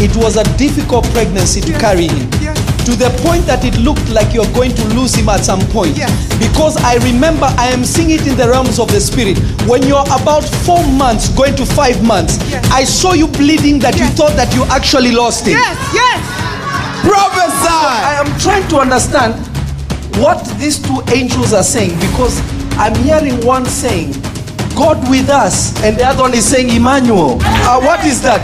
It was a difficult pregnancy to carry him. To the point that it looked like you're going to lose him at some point. Because I remember I am seeing it in the realms of the spirit. When you're about four months, going to five months, I saw you bleeding that you thought that you actually lost him. Yes, yes. Prophesy! I am trying to understand what these two angels are saying because I'm hearing one saying, God with us, and the other one is saying, Emmanuel. Uh, what is that?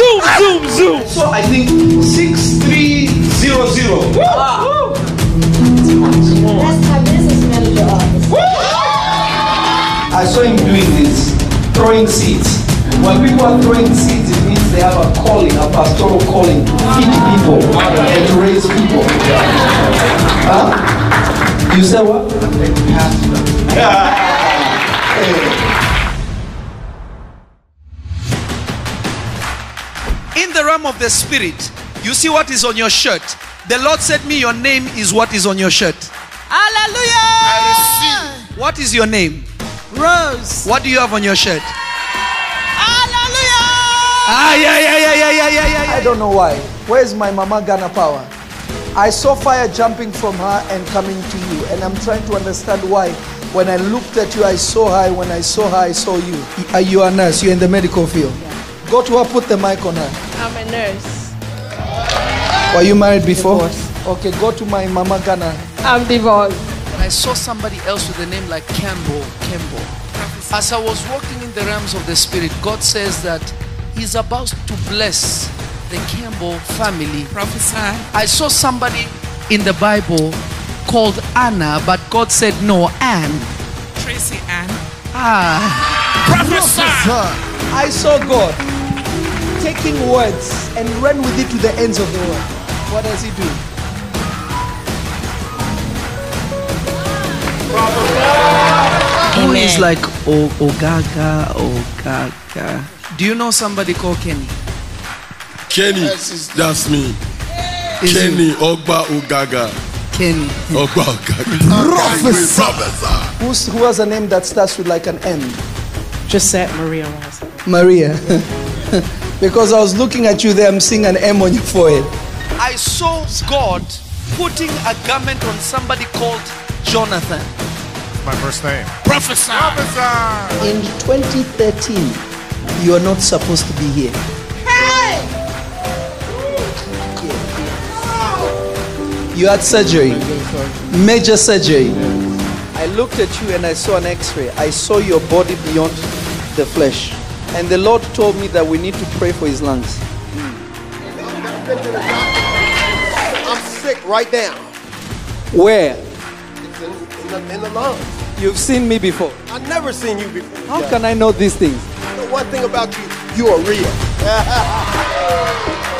Zoom, zoom, zoom. So I think 6300. That's my business manager office. I saw him doing this, throwing seeds. When people are throwing seeds, it means they have a calling, a pastoral calling to feed people and to raise people. Huh? You say what? In realm of the spirit, you see what is on your shirt. The Lord said me, Your name is what is on your shirt. Hallelujah. What is your name? Rose. What do you have on your shirt? Hallelujah. Ah, yeah, yeah, yeah, yeah, yeah, yeah, yeah. I don't know why. Where's my mama Ghana power? I saw fire jumping from her and coming to you, and I'm trying to understand why. When I looked at you, I saw her. When I saw her, I saw you. Are you a nurse? You're in the medical field. Go to her, put the mic on her. I'm a nurse. Were you married before? Divorced. Okay, go to my mama Ghana. I'm divorced. I saw somebody else with a name like Campbell. Campbell. As I was walking in the realms of the spirit, God says that He's about to bless the Campbell family. Prophesy. I saw somebody in the Bible called Anna, but God said no, Anne. Tracy Ann. Ah. Prophesy. I saw God taking words and run with it to the ends of the world. What does He do? Who is like o- Ogaga, Ogaga? Do you know somebody called Kenny? Kenny, that's me. Is it Kenny Ogba Ogaga. Kenny. Ogba Ogaga. Prophesy. Prophesy. Who's, who has a name that starts with like an M? Gisette Maria Rosa. Maria. because I was looking at you there, I'm seeing an M on your forehead. I saw God putting a garment on somebody called Jonathan. My first name. Prophesy. Prophesy. In 2013, you are not supposed to be here. Hey! You had surgery, major surgery. I looked at you and I saw an x ray. I saw your body beyond the flesh. And the Lord told me that we need to pray for his lungs. I'm sick right now. Where? It's in, in, the, in the lungs. You've seen me before. I've never seen you before. How can I know these things? The one thing about you, you are real.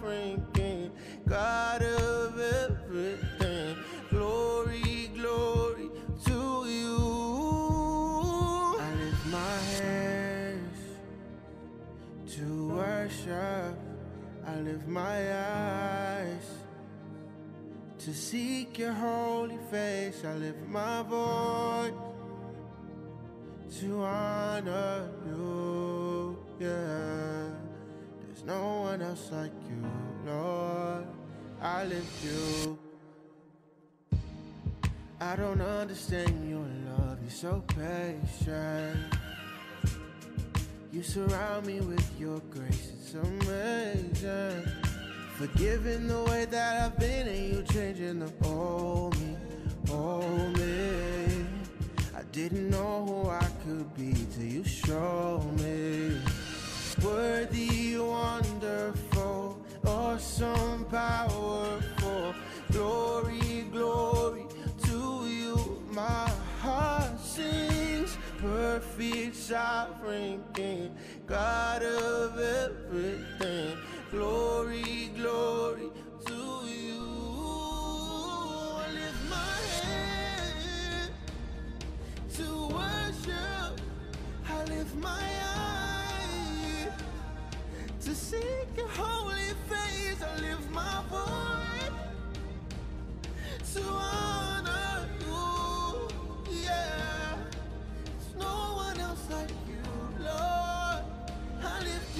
Franklin, God of everything. Glory, glory to you. I lift my hands to worship. I lift my eyes to seek your holy face. I lift my voice to honor you. Yeah no one else like you, Lord. I lift you. I don't understand your love, you're so patient. You surround me with your grace, it's amazing. Forgiving the way that I've been, and you changing the old me, old me. I didn't know who I could be till you showed me. Worthy, wonderful, awesome, powerful. Glory, glory to you. My heart sings, perfect, sovereign King, God of everything. Glory, glory to you. I lift my hand to worship. I lift my eyes to seek your holy face. I lift my voice to honor you. Yeah, there's no one else like you, Lord. I lift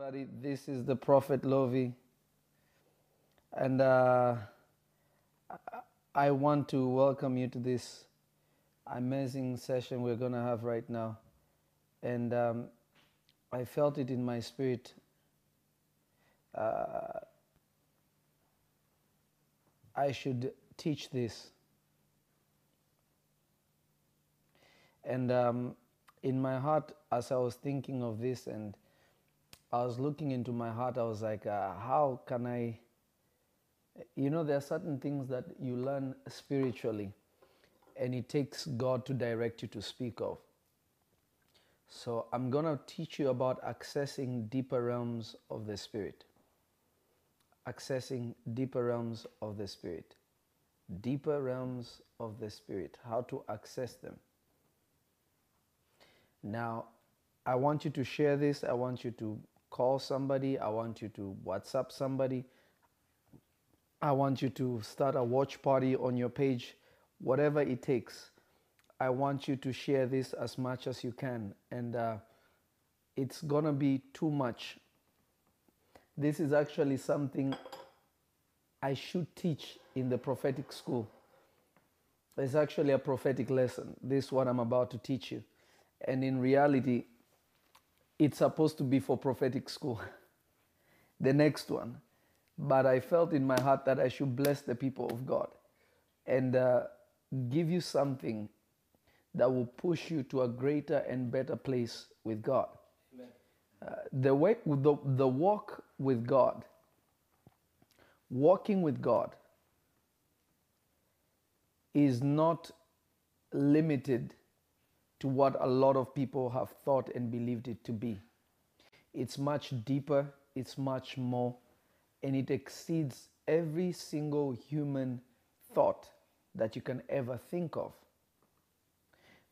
Everybody, this is the Prophet Lovy, and uh, I- want to welcome you to this amazing session we're going to have right now. And um, I felt it in my spirit. Uh, I should teach this. And um, in my heart, as I was thinking of this and I was looking into my heart, I was like, uh, how can I? You know, there are certain things that you learn spiritually, and it takes God to direct you to speak of. So, I'm going to teach you about accessing deeper realms of the Spirit. Accessing deeper realms of the Spirit. Deeper realms of the Spirit. How to access them. Now, I want you to share this. I want you to call somebody. I want you to WhatsApp somebody. I want you to start a watch party on your page, whatever it takes. I want you to share this as much as you can. And uh, it's to be too much. This is actually something I should teach in the prophetic school. It's actually a prophetic lesson. This is what I'm about to teach you. And in reality, it's supposed to be for prophetic school, the next one. But I felt in my heart that I should bless the people of God and uh, give you something that will push you to a greater and better place with God. Uh, the, way, the, the walk with God, walking with God, is not limited to what a lot of people have thought and believed it to be. It's much deeper, it's much more, and it exceeds every single human thought that you can ever think of.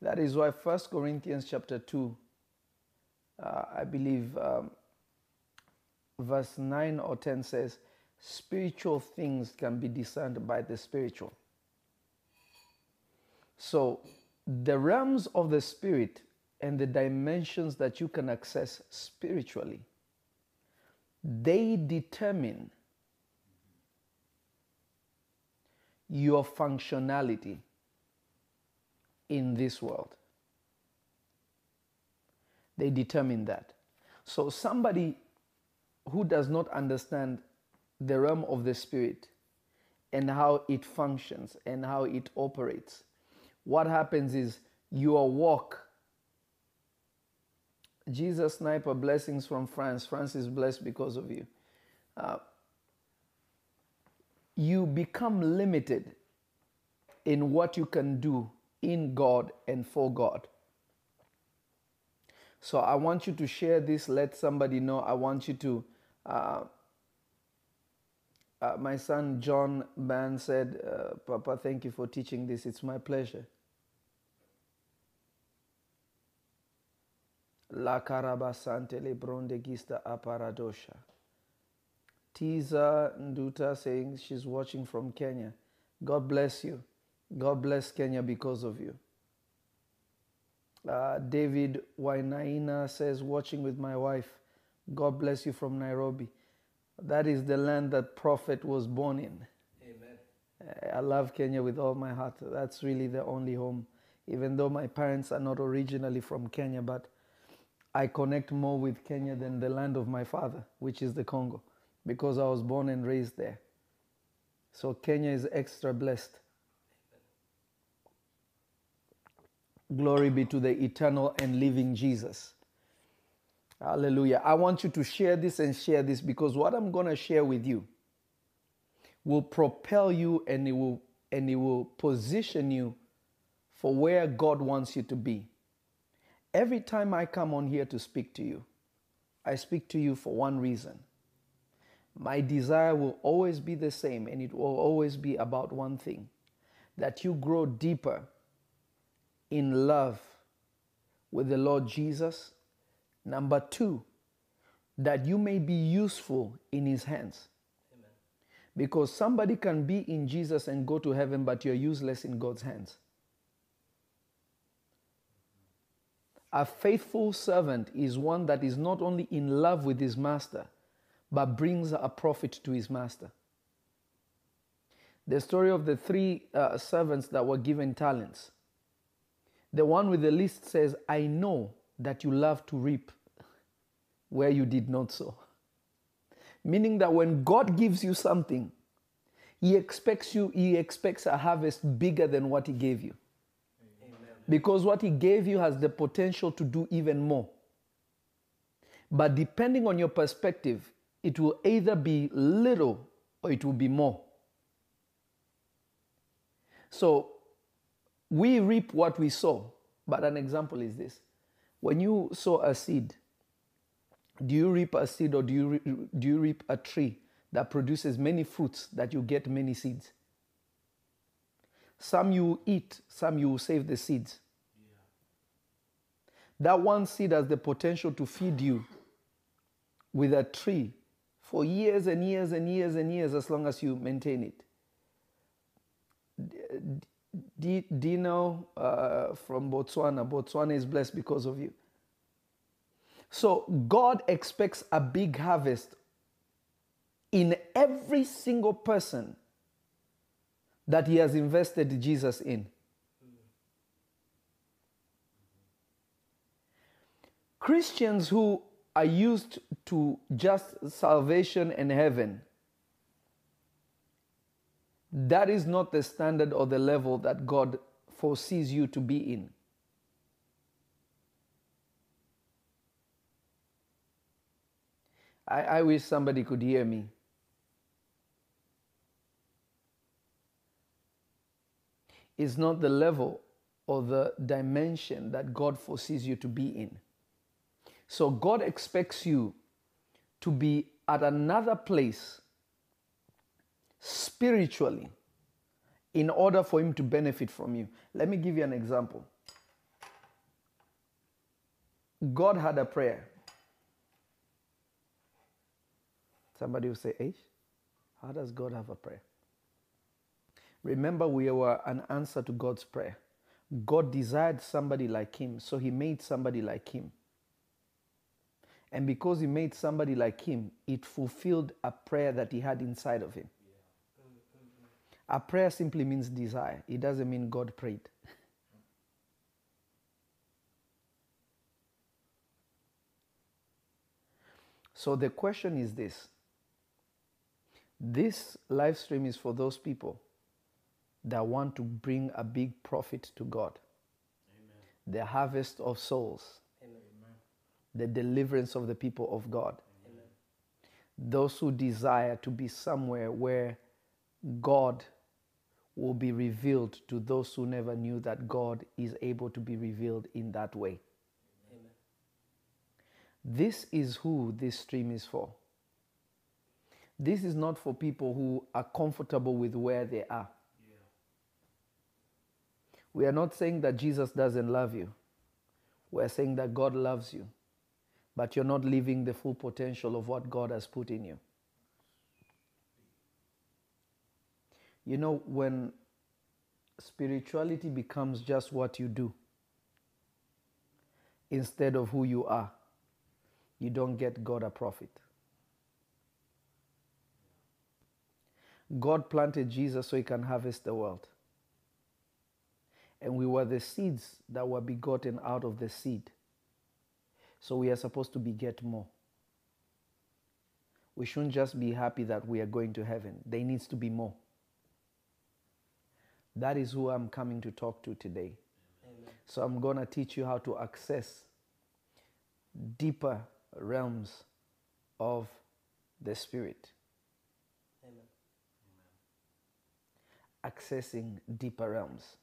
That is why 1 Corinthians chapter 2, uh, I believe um, verse 9 or 10 says, spiritual things can be discerned by the spiritual. So, the realms of the spirit and the dimensions that you can access spiritually, they determine your functionality in this world. They determine that. So, somebody who does not understand the realm of the spirit and how it functions and how it operates, what happens is your walk. Jesus Sniper, blessings from France. France is blessed because of you. Uh, you become limited in what you can do in God and for God. So I want you to share this, let somebody know. I want you to. Uh, uh, my son John Ban said, uh, Papa, thank you for teaching this. It's my pleasure. La Carabasante Lebronde Gista Aparadosha. Tiza Nduta saying she's watching from Kenya. God bless you. God bless Kenya because of you. Uh, David Wainaina says, watching with my wife. God bless you from Nairobi. That is the land that prophet was born in. Amen. I love Kenya with all my heart. That's really the only home. Even though my parents are not originally from Kenya, but I connect more with Kenya than the land of my father, which is the Congo, because I was born and raised there. So Kenya is extra blessed. Glory be to the eternal and living Jesus. Hallelujah. I want you to share this and share this because what I'm going to share with you will propel you and it will and it will position you for where God wants you to be. Every time I come on here to speak to you, I speak to you for one reason. My desire will always be the same and it will always be about one thing that you grow deeper in love with the Lord Jesus. Number two, that you may be useful in His hands. Amen. Because somebody can be in Jesus and go to heaven, but you're useless in God's hands. A faithful servant is one that is not only in love with his master, but brings a profit to his master. The story of the three uh, servants that were given talents. The one with the least says, I know that you love to reap where you did not sow. Meaning that when God gives you something, He expects you, He expects a harvest bigger than what He gave you. Because what He gave you has the potential to do even more. But depending on your perspective, it will either be little or it will be more. So we reap what we sow. But an example is this when you sow a seed, do you reap a seed or do you, re- do you reap a tree that produces many fruits that you get many seeds? Some you eat, some you save the seeds. That one seed has the potential to feed you with a tree for years and years and years and years as long as you maintain it. D- Dino uh, from Botswana, Botswana is blessed because of you. So God expects a big harvest in every single person that He has invested Jesus in. Christians who are used to just salvation and heaven, that is not the standard or the level that God foresees you to be in. I, I wish somebody could hear me. It's not the level or the dimension that God foresees you to be in. So God expects you to be at another place spiritually in order for Him to benefit from you. Let me give you an example. God had a prayer. Somebody will say, H, how does God have a prayer? Remember, we were an answer to God's prayer. God desired somebody like him, so he made somebody like him. And because he made somebody like him, it fulfilled a prayer that he had inside of him. A prayer simply means desire, it doesn't mean God prayed. So the question is this this live stream is for those people that want to bring a big profit to God. Amen. The harvest of souls, Amen. the deliverance of the people of God. Amen. Those who desire to be somewhere where God will be revealed to those who never knew that God is able to be revealed in that way. This is who this stream is for. This is not for people who are comfortable with where they are. We are not saying that Jesus doesn't love you. We are saying that God loves you, but you're not living the full potential of what God has put in you. You know, when spirituality becomes just what you do instead of who you are, you don't get God a profit. God planted Jesus so he can harvest the world. And we were the seeds that were begotten out of the seed. So we are supposed to beget more. We shouldn't just be happy that we are going to heaven. There needs to be more. That is who I'm coming to talk to today. So I'm going to teach you how to access deeper realms of the Spirit. Accessing deeper realms.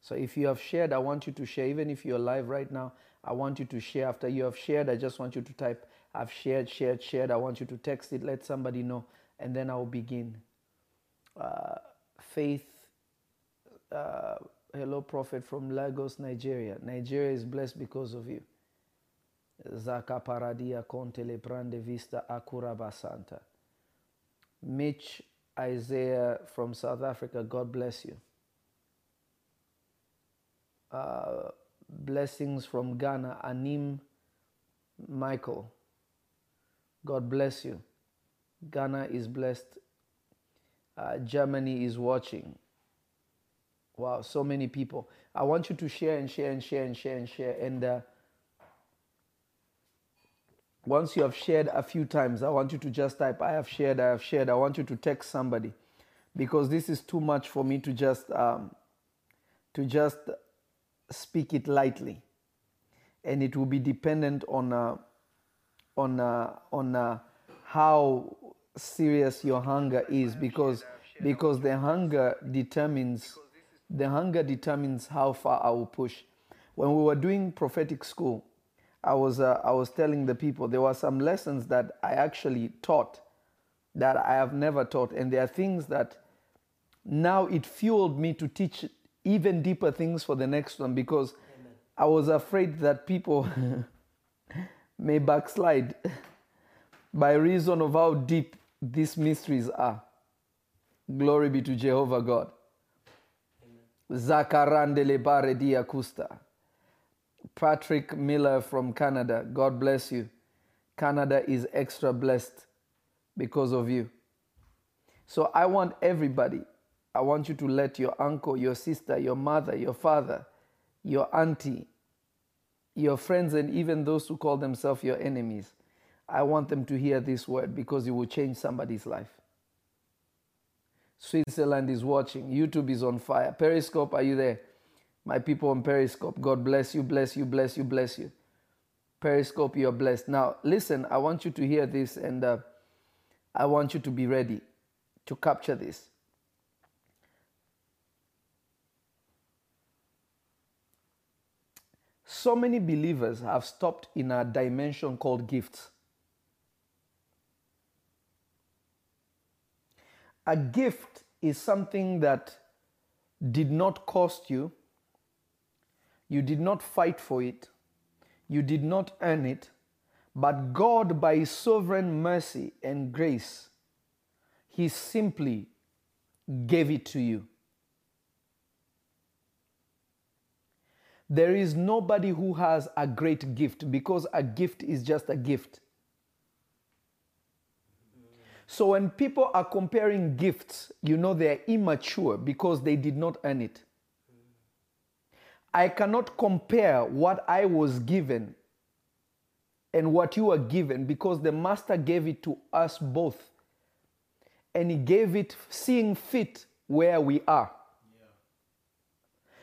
So if you have shared, I want you to share. Even if you're live right now, I want you to share. After you have shared, I just want you to type, I've shared, shared, shared. I want you to text it, let somebody know, and then I'll begin. Uh, Faith, uh, hello, prophet from Lagos, Nigeria. Nigeria is blessed because of you. Zaka Paradia Contele Prande Vista Akura Basanta. Mitch Isaiah from South Africa, God bless you. Uh, blessings from Ghana, Anim Michael. God bless you. Ghana is blessed. Uh, Germany is watching. Wow, so many people. I want you to share and share and share and share and share. And uh, once you have shared a few times, I want you to just type, I have shared, I have shared. I want you to text somebody because this is too much for me to just um, to just speak it lightly, and it will be dependent on uh, on uh, on uh, how serious your hunger is because because the hunger determines the hunger determines how far I will push. When we were doing prophetic school, I was uh, I was telling the people there were some lessons that I actually taught that I have never taught, and there are things that now it fueled me to teach even deeper things for the next one because I was afraid that people may backslide by reason of how deep these mysteries are. Glory be to Jehovah God. Zakarandele Baredia Kusta. Patrick Miller from Canada. God bless you. Canada is extra blessed because of you. So I want everybody, I want you to let your uncle, your sister, your mother, your father, your auntie, your friends, and even those who call themselves your enemies, I want them to hear this word because it will change somebody's life. Switzerland is watching. YouTube is on fire. Periscope, are you there? My people on Periscope, God bless you, bless you, bless you, bless you. Periscope, you're blessed. Now, listen, I want you to hear this and uh, I want you to be ready to capture this. So many believers have stopped in a dimension called gifts. A gift is something that did not cost you, you did not fight for it, you did not earn it, but God, by His sovereign mercy and grace, He simply gave it to you. There is nobody who has a great gift because a gift is just a gift. So when people are comparing gifts, you know they're immature because they did not earn it. I cannot compare what I was given and what you are given because the master gave it to us both. And he gave it seeing fit where we are.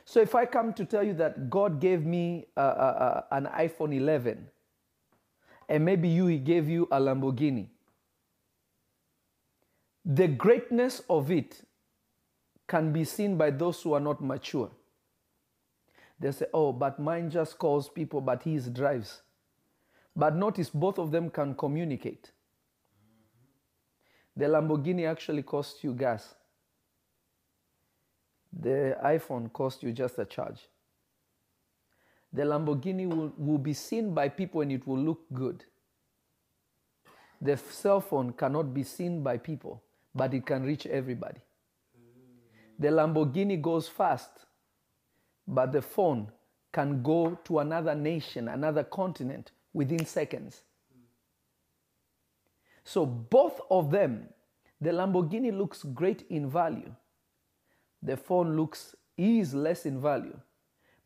So if I come to tell you that God gave me uh, uh, uh, an iPhone 11, and maybe you, he gave you a Lamborghini, the greatness of it can be seen by those who are not mature. They say, oh, but mine just calls people, but his drives. But notice both of them can communicate. The Lamborghini actually costs you gas. The iPhone costs you just a charge. The Lamborghini will, will be seen by people and it will look good. The cell phone cannot be seen by people, but it can reach everybody. The Lamborghini goes fast, but the phone can go to another nation, another continent within seconds. So both of them, the Lamborghini looks great in value. The phone looks is less in value,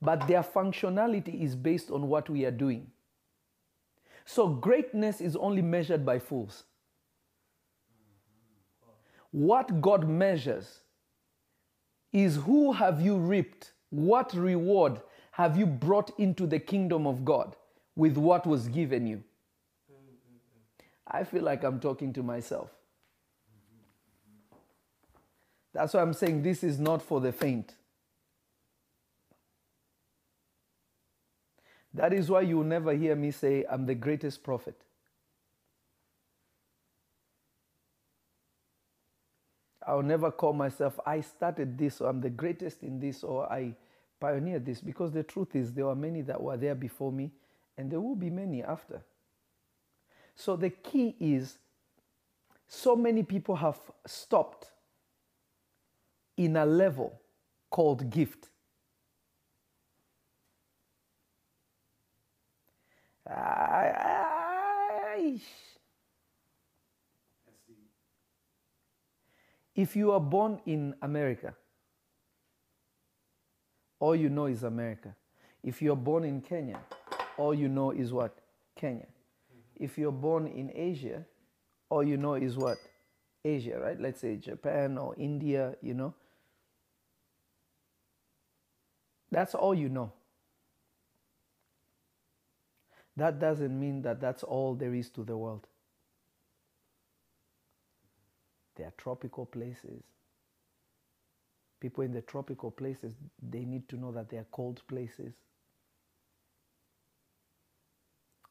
but their functionality is based on what we are doing. So greatness is only measured by fools. What God measures is who have you reaped? What reward have you brought into the kingdom of God with what was given you? I feel like I'm talking to myself. That's why I'm saying this is not for the faint. That is why you will never hear me say, I'm the greatest prophet. I'll never call myself, I started this, or I'm the greatest in this, or I pioneered this, because the truth is, there were many that were there before me, and there will be many after. So the key is, so many people have stopped in a level called gift. If you are born in America, all you know is America. If you're born in Kenya, all you know is what? Kenya. If you're born in Asia, all you know is what? Asia, right? Let's say Japan or India, you know. That's all you know. That doesn't mean that that's all there is to the world. There are tropical places. People in the tropical places, they need to know that they are cold places.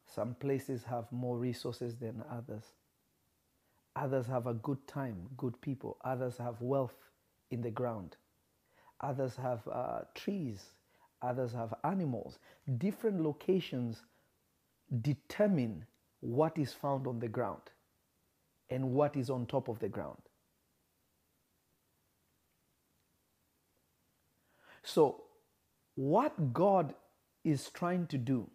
Some places have more resources than others. Others have a good time, good people. Others have wealth in the ground. Others have uh, trees. Others have animals. Different locations determine what is found on the ground and what is on top of the ground. So, what God is trying to do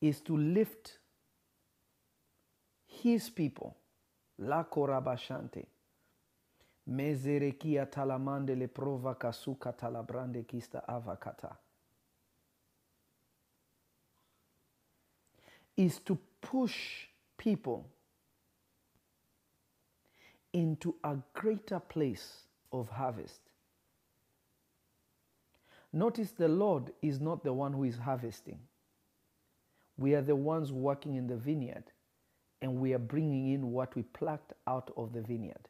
is to lift his people, la korabashante, mezerekia talamande le prova kasuka talabrande kista avakata. is to push people into a greater place of harvest. Notice the Lord is not the one who is harvesting. We are the ones working in the vineyard and we are bringing in what we plucked out of the vineyard.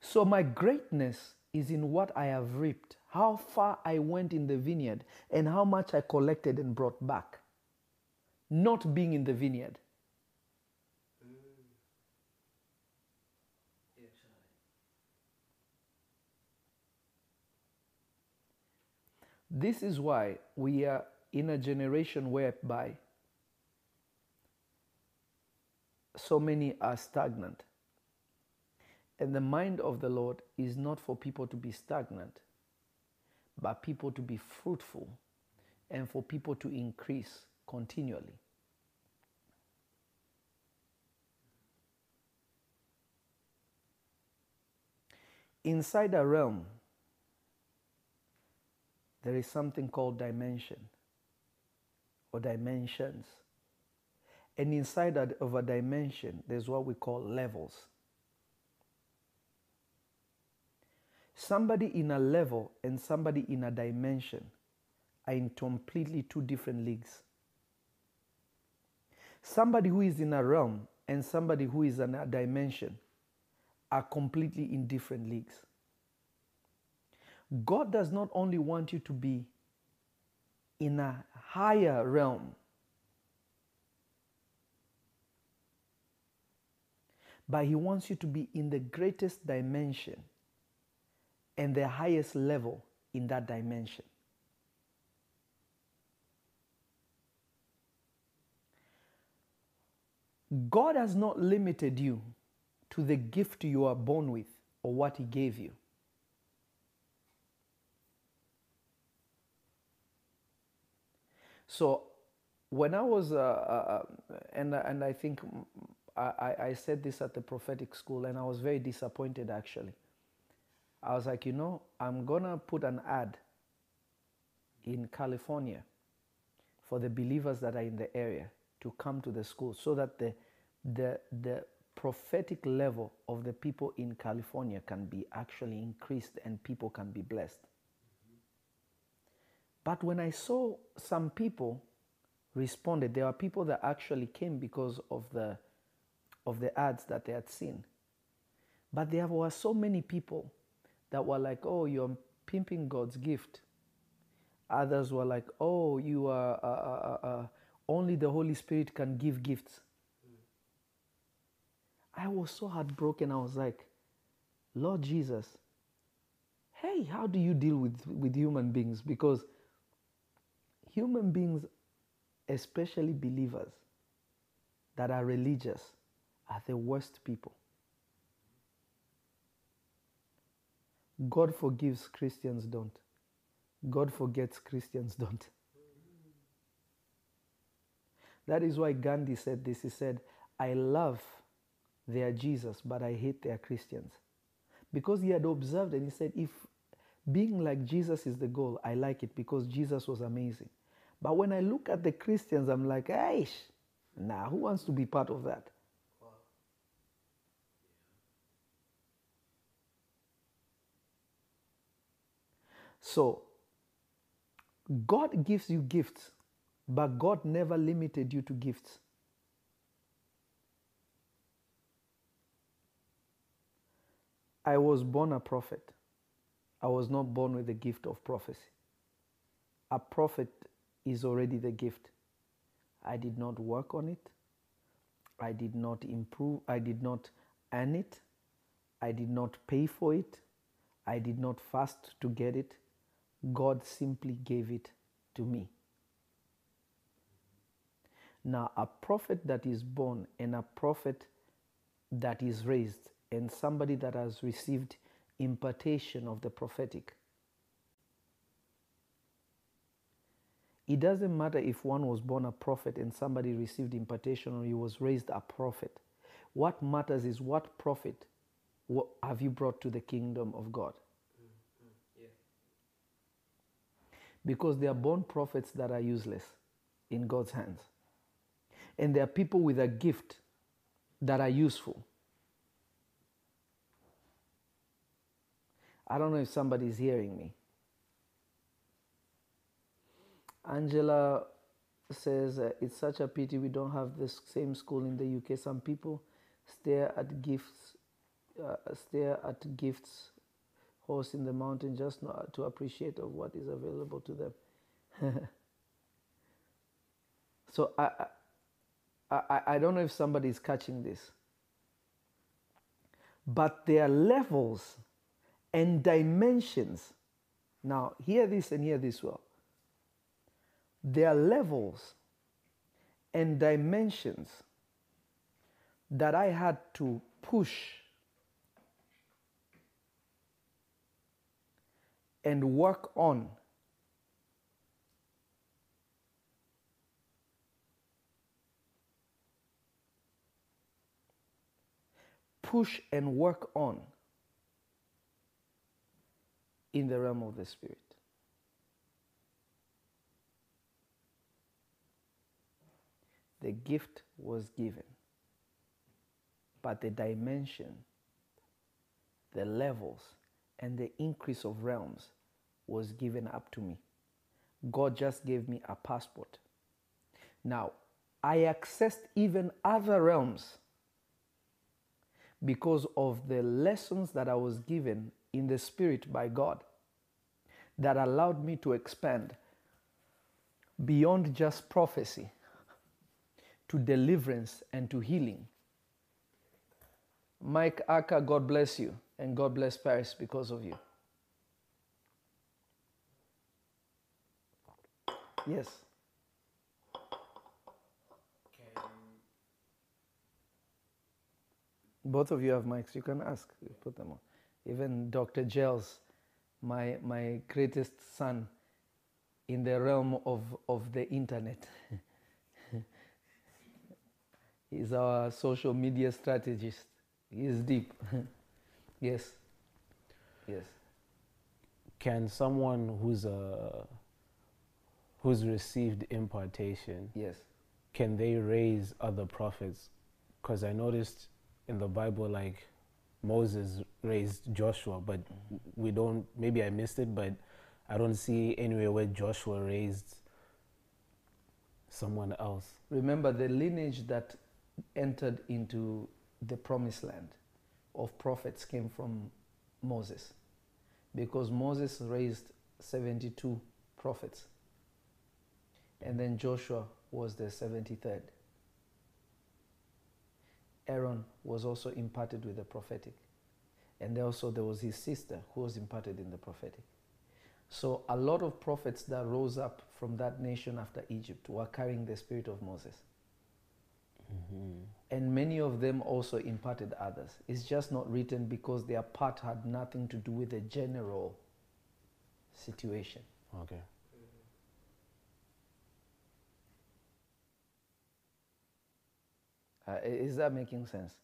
So, my greatness is in what I have reaped, how far I went in the vineyard, and how much I collected and brought back. Not being in the vineyard. This is why we are in a generation whereby so many are stagnant. And the mind of the Lord is not for people to be stagnant, but people to be fruitful and for people to increase continually. Inside a realm, there is something called dimension or dimensions. And inside of a dimension, there's what we call levels. Somebody in a level and somebody in a dimension are in completely two different leagues. Somebody who is in a realm and somebody who is in a dimension are completely in different leagues. God does not only want you to be in a higher realm, but He wants you to be in the greatest dimension and the highest level in that dimension. God has not limited you to the gift you are born with or what He gave you. So, when I was, uh, uh, and, and I think I, I said this at the prophetic school, and I was very disappointed actually. I was like, you know, I'm gonna put an ad in California for the believers that are in the area to come to the school so that the, the, the prophetic level of the people in California can be actually increased and people can be blessed. But when I saw some people responded, there are people that actually came because of the, of the ads that they had seen. But there were so many people that were like, oh, you're pimping God's gift. Others were like, oh, you are, uh, uh, uh, only the Holy Spirit can give gifts. I was so heartbroken. I was like, Lord Jesus, hey, how do you deal with, with human beings? Because human beings, especially believers that are religious, are the worst people. God forgives, Christians don't. God forgets, Christians don't. That is why Gandhi said this. He said, I love their Jesus, but I hate their Christians. Because he had observed and he said, if being like Jesus is the goal, I like it because Jesus was amazing. But when I look at the Christians, I'm like, hey, nah, who wants to be part of that? So, God gives you gifts, but God never limited you to gifts. I was born a prophet. I was not born with the gift of prophecy. A prophet is already the gift. I did not work on it. I did not improve. I did not earn it. I did not pay for it. I did not fast to get it. God simply gave it to me. Now, a prophet that is born and a prophet that is raised, and somebody that has received impartation of the prophetic, it doesn't matter if one was born a prophet and somebody received impartation or he was raised a prophet. What matters is what prophet have you brought to the kingdom of God? Because they are born prophets that are useless in God's hands. And there are people with a gift that are useful. I don't know if somebody's hearing me. Angela says uh, it's such a pity we don't have the same school in the UK. Some people stare at gifts, uh, stare at gifts horse in the mountain just to appreciate of what is available to them. so I, I, I don't know if somebody is catching this, but there are levels and dimensions. Now, hear this and hear this well. There are levels and dimensions that I had to push and work on. Push and work on in the realm of the Spirit. The gift was given, but the dimension, the levels, and the increase of realms was given up to me. God just gave me a passport. Now, I accessed even other realms because of the lessons that I was given in the Spirit by God that allowed me to expand beyond just prophecy to deliverance and to healing. Mike Aka, God bless you, and God bless Paris because of you. Yes. Both of you have mics. You can ask. You put them on. Even Dr. Gels, my my greatest son, in the realm of, of the internet. He's our social media strategist. He is deep. yes. Yes. Can someone who's a who's received impartation, Yes. can they raise other prophets? Because I noticed in the Bible, like Moses raised Joshua, but we don't. Maybe I missed it, but I don't see anywhere where Joshua raised someone else. Remember the lineage that entered into the promised land of prophets came from Moses. Because Moses raised 72 prophets. And then Joshua was the 73rd. Aaron was also imparted with the prophetic. And also there was his sister who was imparted in the prophetic. So a lot of prophets that rose up from that nation after Egypt were carrying the spirit of Moses. Mm-hmm. And many of them also imparted others. It's just not written because their part had nothing to do with the general situation. Okay. Uh, is that making sense?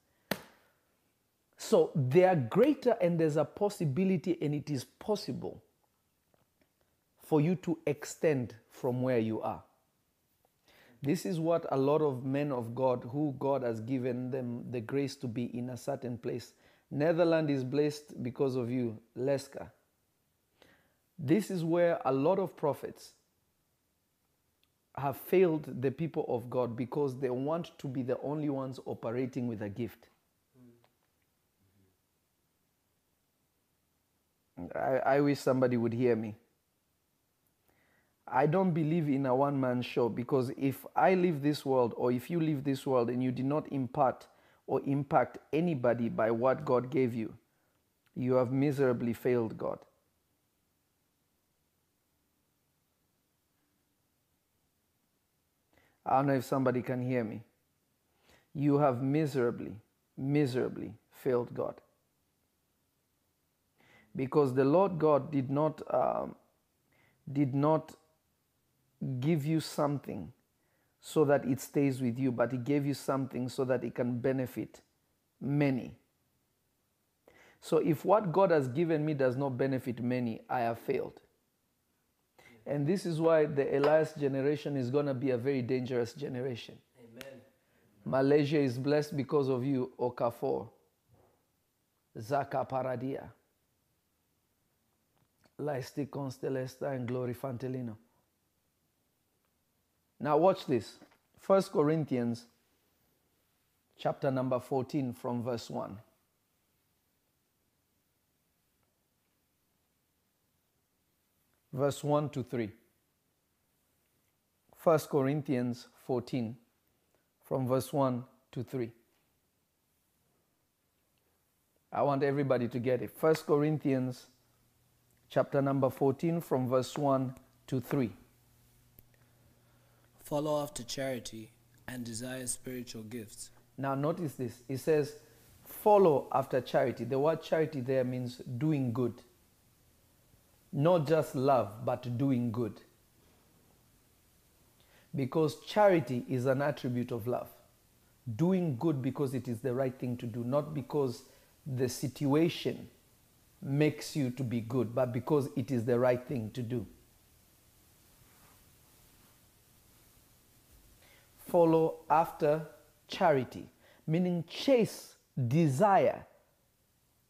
So they are greater, and there's a possibility, and it is possible for you to extend from where you are. This is what a lot of men of God, who God has given them the grace to be in a certain place. Netherlands is blessed because of you, Leska. This is where a lot of prophets have failed the people of God because they want to be the only ones operating with a gift. I, I wish somebody would hear me. I don't believe in a one man show because if I leave this world or if you leave this world and you did not impart or impact anybody by what God gave you, you have miserably failed God. I don't know if somebody can hear me. You have miserably, miserably failed God. Because the Lord God did not, um, did not give you something so that it stays with you, but He gave you something so that it can benefit many. So if what God has given me does not benefit many, I have failed. And this is why the Elias generation is going to be a very dangerous generation. Amen. Malaysia is blessed because of you, Okafor. Zaka Paradia. Laisti Constelesta and Glory Fantelino. Now watch this. 1 Corinthians chapter number 14 from verse 1. Verse 1 to 3. 1 Corinthians 14 from verse 1 to 3. I want everybody to get it. 1 Corinthians chapter number 14 from verse 1 to 3. Follow after charity and desire spiritual gifts. Now, notice this. It says, follow after charity. The word charity there means doing good. Not just love, but doing good. Because charity is an attribute of love. Doing good because it is the right thing to do, not because the situation makes you to be good, but because it is the right thing to do. Follow after charity, meaning chase, desire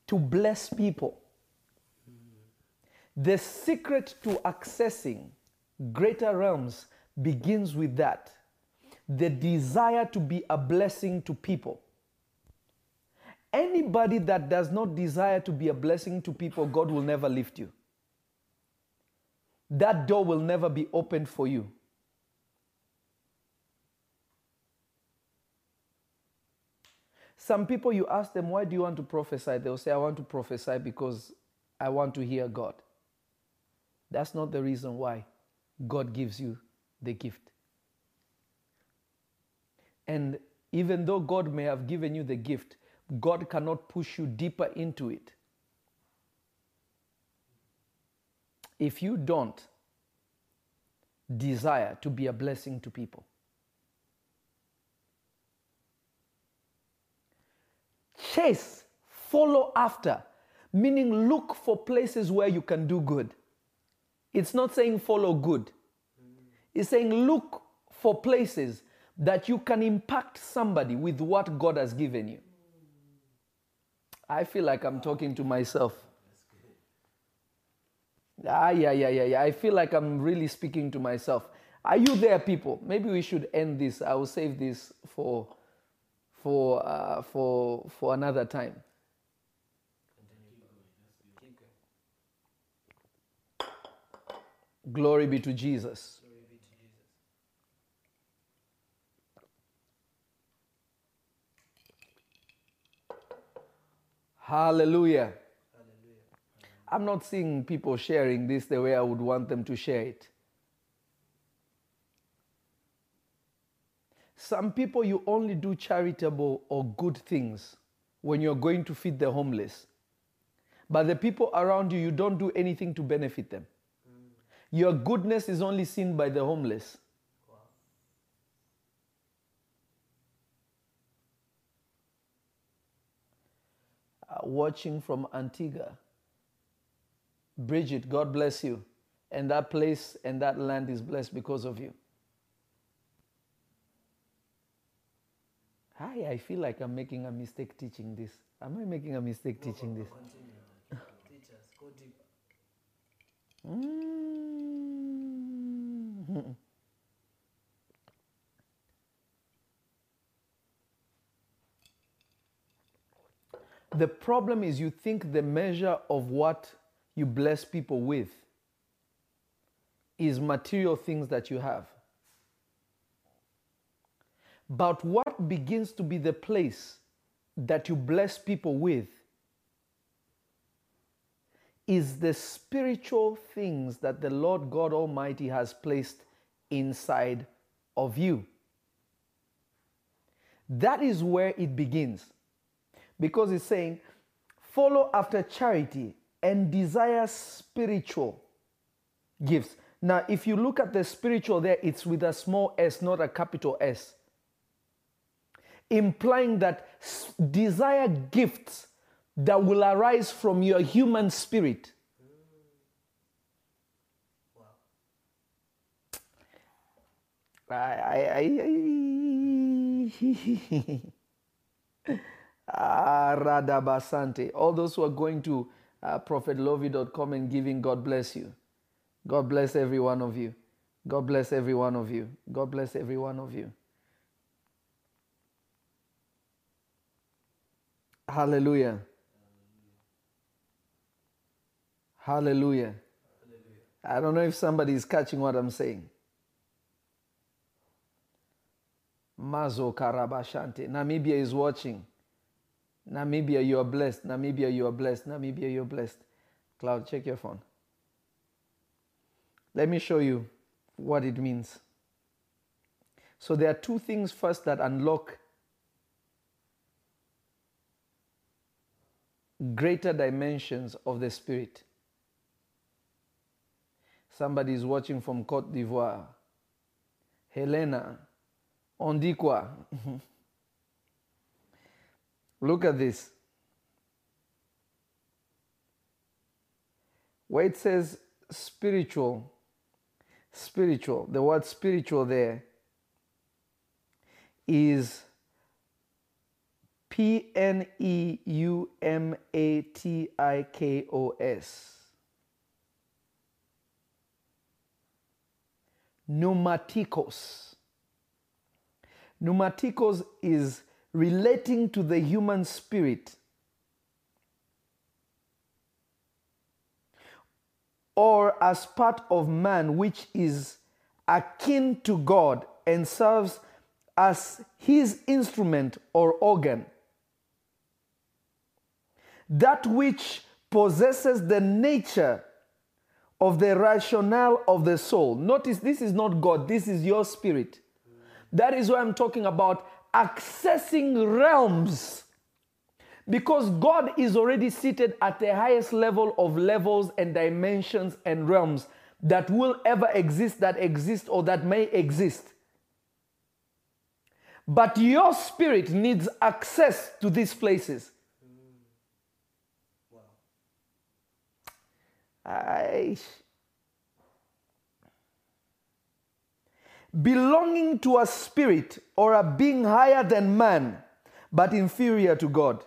to bless people. The secret to accessing greater realms begins with that the desire to be a blessing to people. Anybody that does not desire to be a blessing to people, God will never lift you. That door will never be opened for you. Some people, you ask them, why do you want to prophesy? They'll say, I want to prophesy because I want to hear God. That's not the reason why God gives you the gift. And even though God may have given you the gift, God cannot push you deeper into it. If you don't desire to be a blessing to people, chase, follow after, meaning look for places where you can do good. It's not saying follow good, it's saying look for places that you can impact somebody with what God has given you. I feel like I'm talking to myself. Ah, yeah, yeah, yeah, yeah. I feel like I'm really speaking to myself. Are you there, people? Maybe we should end this. I will save this for for uh, for for another time. Glory be to Jesus. Hallelujah. I'm not seeing people sharing this the way I would want them to share it. Some people, you only do charitable or good things when you're going to feed the homeless. But the people around you, you don't do anything to benefit them. Your goodness is only seen by the homeless. Uh, watching from Antigua. Bridget, God bless you. And that place and that land is blessed because of you. Hi, I feel like I'm making a mistake teaching this. Am I making a mistake teaching this? Teach us. Go deeper. Mm. The problem is you think the measure of what you bless people with is material things that you have. But what begins to be the place that you bless people with is the spiritual things that the Lord God Almighty has placed inside of you. That is where it begins. Because it's saying, follow after charity and desire spiritual gifts. Now, if you look at the spiritual there, it's with a small s, not a capital S. Implying that desire gifts that will arise from your human spirit. I, I, I, I Ah, Radabasante. All those who are going to uh, prophetlovy.com and giving, God bless you. God bless every one of you. God bless every one of you. God bless every one of you. Hallelujah. Hallelujah. Hallelujah. I don't know if somebody is catching what I'm saying. Mazo Karabashante. Namibia is watching. Namibia, you are blessed. Namibia, you are blessed. Namibia, you're blessed. Cloud, check your phone. Let me show you what it means. So there are two things first that unlock greater dimensions of the spirit. Somebody is watching from Cote d'Ivoire. Helena, Ondikwa. Look at this. Where it says spiritual, spiritual, the word spiritual there is P N E U M A T I K O S. Pneumatikos. Pneumatikos is relating to the human spirit or as part of man, which is akin to God and serves as his instrument or organ. That which possesses the nature of the rationale of the soul. Notice this is not God, this is your spirit. That is why I'm talking about accessing realms. Because God is already seated at the highest level of levels and dimensions and realms that will ever exist, that exist, or that may exist. But your spirit needs access to these places. Aish. Belonging to a spirit or a being higher than man, but inferior to God.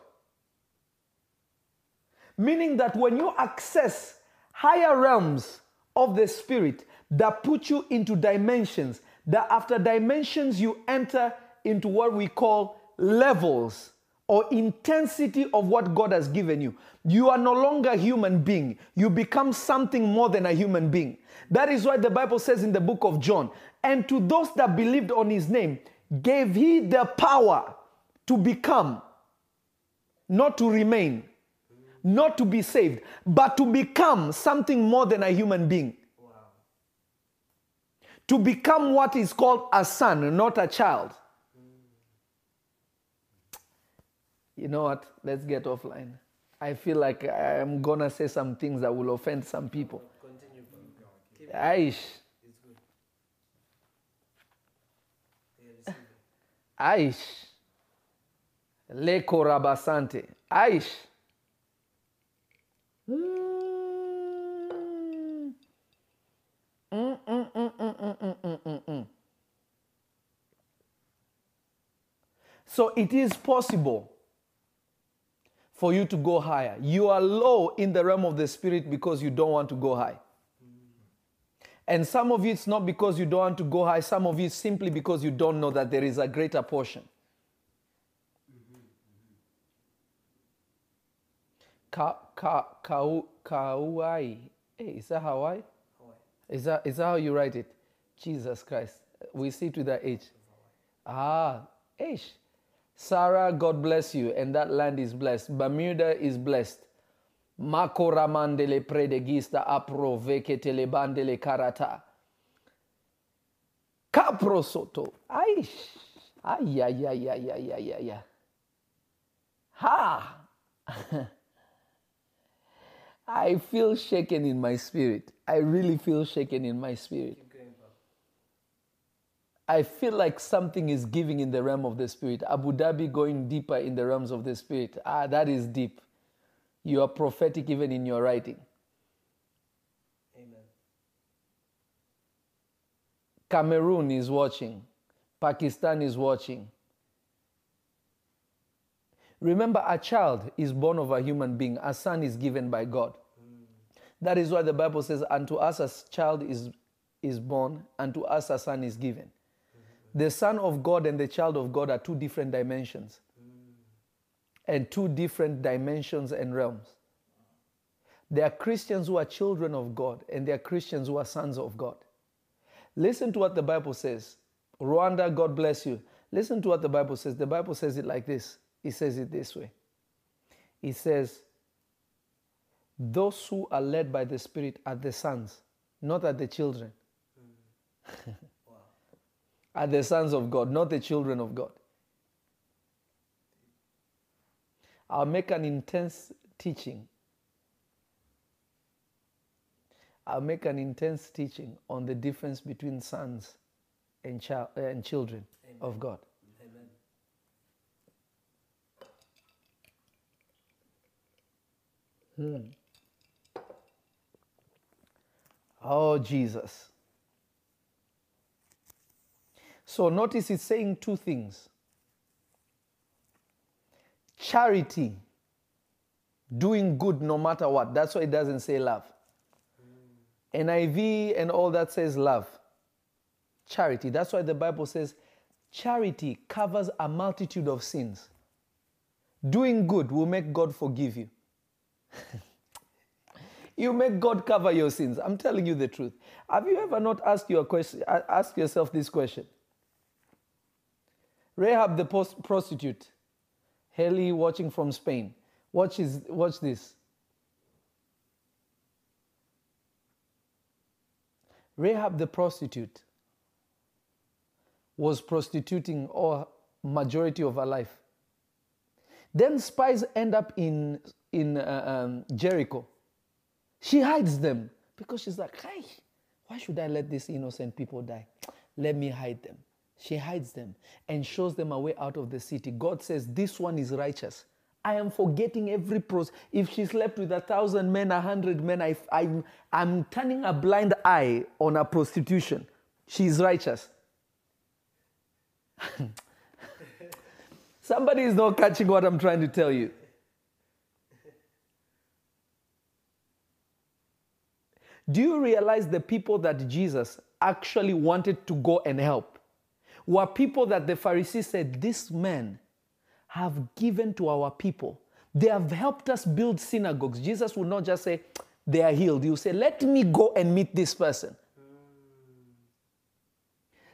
Meaning that when you access higher realms of the spirit that put you into dimensions, that after dimensions you enter into what we call levels or intensity of what God has given you. You are no longer a human being. You become something more than a human being. That is why the Bible says in the book of John, and to those that believed on his name, gave he the power to become, not to remain, not to be saved, but to become something more than a human being. To become what is called a son, not a child. you know what, let's get offline. I feel like I'm gonna say some things that will offend some people. Continue. Aish. Aish. Leko Rabasante. Aish. So it is possible for you to go higher. You are low in the realm of the spirit because you don't want to go high. And some of you, it's not because you don't want to go high, some of you, simply because you don't know that there is a greater portion. Ka, ka, ka, Kauai. Hey, is that Hawaii? Is that, is that how you write it? Jesus Christ. We see to that H. Ah, H. Sarah, God bless you, and that land is blessed. Bermuda is blessed. Makoramandele predegista apro veketele bandele karata. Capro soto. Aish. Ay, ay, ay, ay, ay, ay, ay, ay. Ha! I feel shaken in my spirit. I really feel shaken in my spirit. I feel like something is giving in the realm of the spirit. Abu Dhabi going deeper in the realms of the spirit. Ah, that is deep. You are prophetic even in your writing. Amen. Cameroon is watching. Pakistan is watching. Remember, a child is born of a human being, a son is given by God. That is why the Bible says, Unto us a child is, is born, unto us a son is given. The Son of God and the child of God are two different dimensions and two different dimensions and realms. There are Christians who are children of God, and there are Christians who are sons of God. Listen to what the Bible says. Rwanda, God bless you. Listen to what the Bible says. The Bible says it like this it says it this way it says, Those who are led by the Spirit are the sons, not are the children. are the sons of God, not the children of God. I'll make an intense teaching. I'll make an intense teaching on the difference between sons and, child, uh, and children of God. Amen. Hmm. Oh, Jesus. So notice it's saying two things charity, doing good no matter what. That's why it doesn't say love. NIV and all that says love. Charity. That's why the Bible says charity covers a multitude of sins. Doing good will make God forgive you. you make God cover your sins. I'm telling you the truth. Have you ever not asked your question? uh, Ask yourself this question. Rahab the post- prostitute, Haley watching from Spain. Watch, his, watch this. Rahab the prostitute was prostituting all majority of her life. Then spies end up in in uh, um, Jericho. She hides them because she's like, "Hey, why should I let these innocent people die? Let me hide them." She hides them and shows them a way out of the city. God says, "This one is righteous." I am forgetting every pros. If she slept with a thousand men, a hundred men, I, I'm, I'm turning a blind eye on her prostitution. She is righteous. Somebody is not catching what I'm trying to tell you. Do you realize the people that Jesus actually wanted to go and help were people that the Pharisees said, These men have given to our people. They have helped us build synagogues. Jesus would not just say, They are healed. He will say, Let me go and meet this person.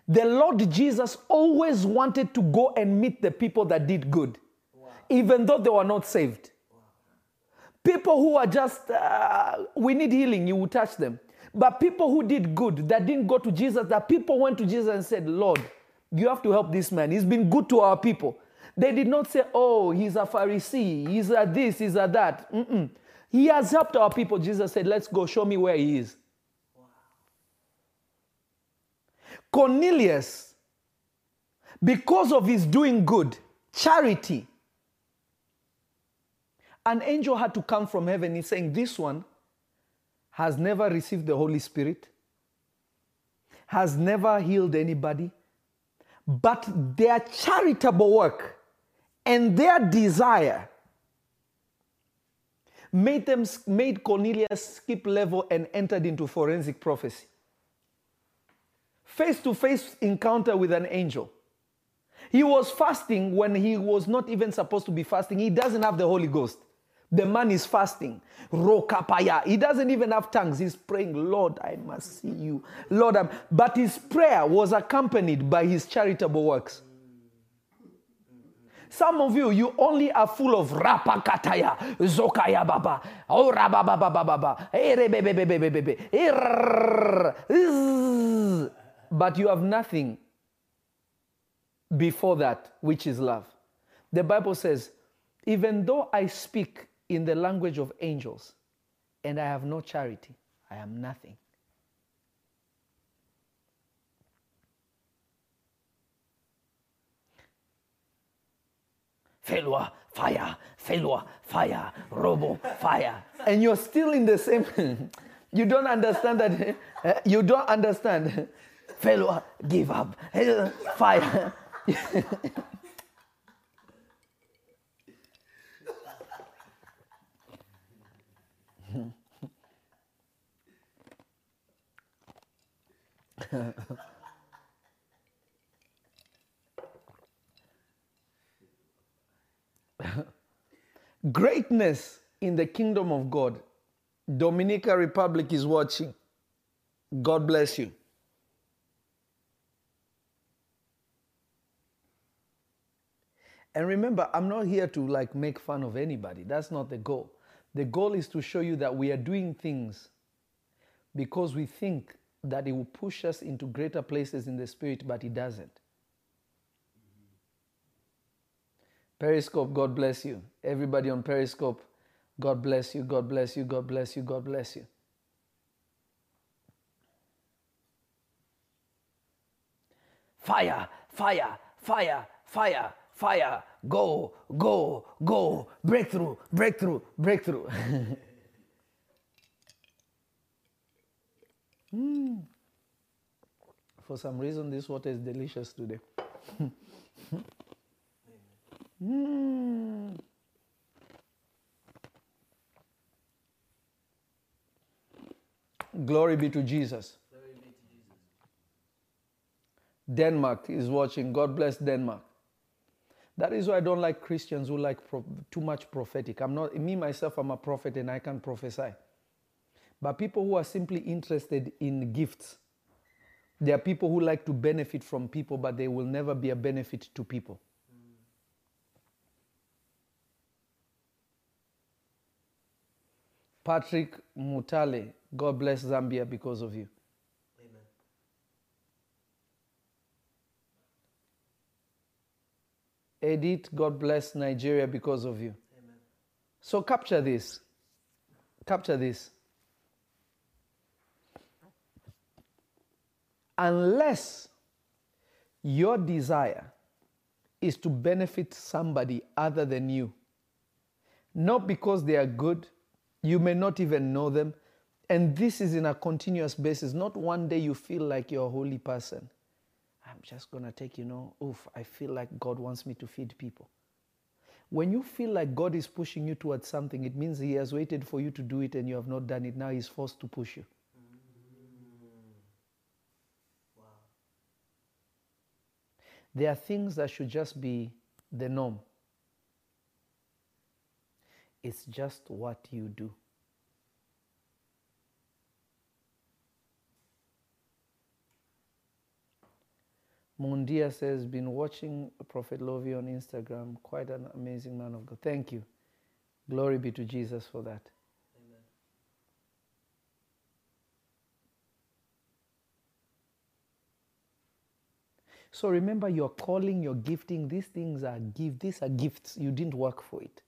The Lord Jesus always wanted to go and meet the people that did good, even though they were not saved. People who are just, uh, we need healing, you will touch them. But people who did good, that didn't go to Jesus, that people went to Jesus and said, Lord, you have to help this man. He's been good to our people. They did not say, oh, he's a Pharisee, he's a this, he's a that. Mm-mm. He has helped our people. Jesus said, let's go, show me where he is. Cornelius, because of his doing good, charity, an angel had to come from heaven. He's saying, This one has never received the Holy Spirit, has never healed anybody, but their charitable work and their desire made them made Cornelius skip level and entered into forensic prophecy. Face to face encounter with an angel. He was fasting when he was not even supposed to be fasting. He doesn't have the Holy Ghost. The man is fasting. Rokapaya. He doesn't even have tongues. He's praying, Lord, I must see you. Lord, I'm... but his prayer was accompanied by his charitable works. Some of you, you only are full of rapakataya, zokaya baba, oh rababa baba, but you have nothing before that, which is love. The Bible says, even though I speak in the language of angels and I have no charity, I am nothing. failure, fire, failure, fire, robo, fire. And you're still in the same. you don't understand that. eh, You don't understand. Failure, give up, fire. Greatness in the kingdom of God. Dominica Republic is watching. God bless you. And remember, I'm not here to like make fun of anybody. That's not the goal. The goal is to show you that we are doing things because we think that it will push us into greater places in the spirit, but it doesn't. Periscope, God bless you. Everybody on Periscope, God bless you, God bless you, God bless you, God bless you. Fire, fire, fire, fire, fire. Go, go, go. Breakthrough, breakthrough, breakthrough. Mm. For some reason, this water is delicious today. Mm. Glory be to Jesus. Denmark is watching. God bless Denmark. That is why I don't like Christians who like pro- too much prophetic. I'm not me myself. I'm a prophet and I can prophesy. But people who are simply interested in gifts, there are people who like to benefit from people, but they will never be a benefit to people. Patrick Mutale, God bless Zambia because of you. Amen. Edith, God bless Nigeria because of you. Amen. So capture this. Capture this. Unless your desire is to benefit somebody other than you, not because they are good, you may not even know them, and this is in a continuous basis, not one day you feel like you're a holy person. I'm just gonna take, you know, oof, I feel like God wants me to feed people. When you feel like God is pushing you towards something, it means He has waited for you to do it and you have not done it. Now He's forced to push you. There are things that should just be the norm. It's just what you do. Mundia says, been watching Prophet Lovy on Instagram. Quite an amazing man of God. Thank you. Glory be to Jesus for that. So remember your calling, your gifting, these things are gift, these are gifts. You didn't work for it.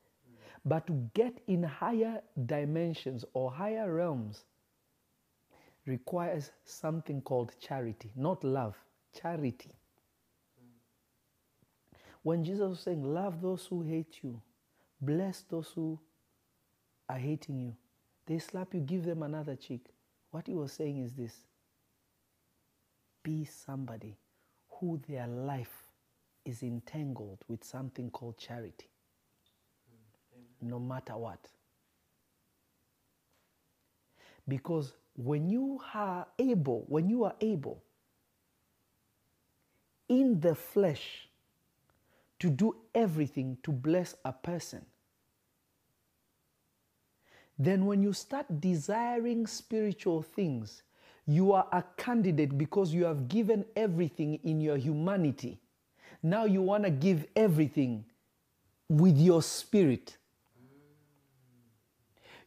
But to get in higher dimensions or higher realms requires something called charity, not love, charity. When Jesus was saying, Love those who hate you, bless those who are hating you, they slap you, give them another cheek. What he was saying is this be somebody who their life is entangled with something called charity, mm, no matter what. Because when you are able, when you are able in the flesh to do everything to bless a person, then when you start desiring spiritual things, you are a candidate because you have given everything in your humanity. Now you want to give everything with your spirit.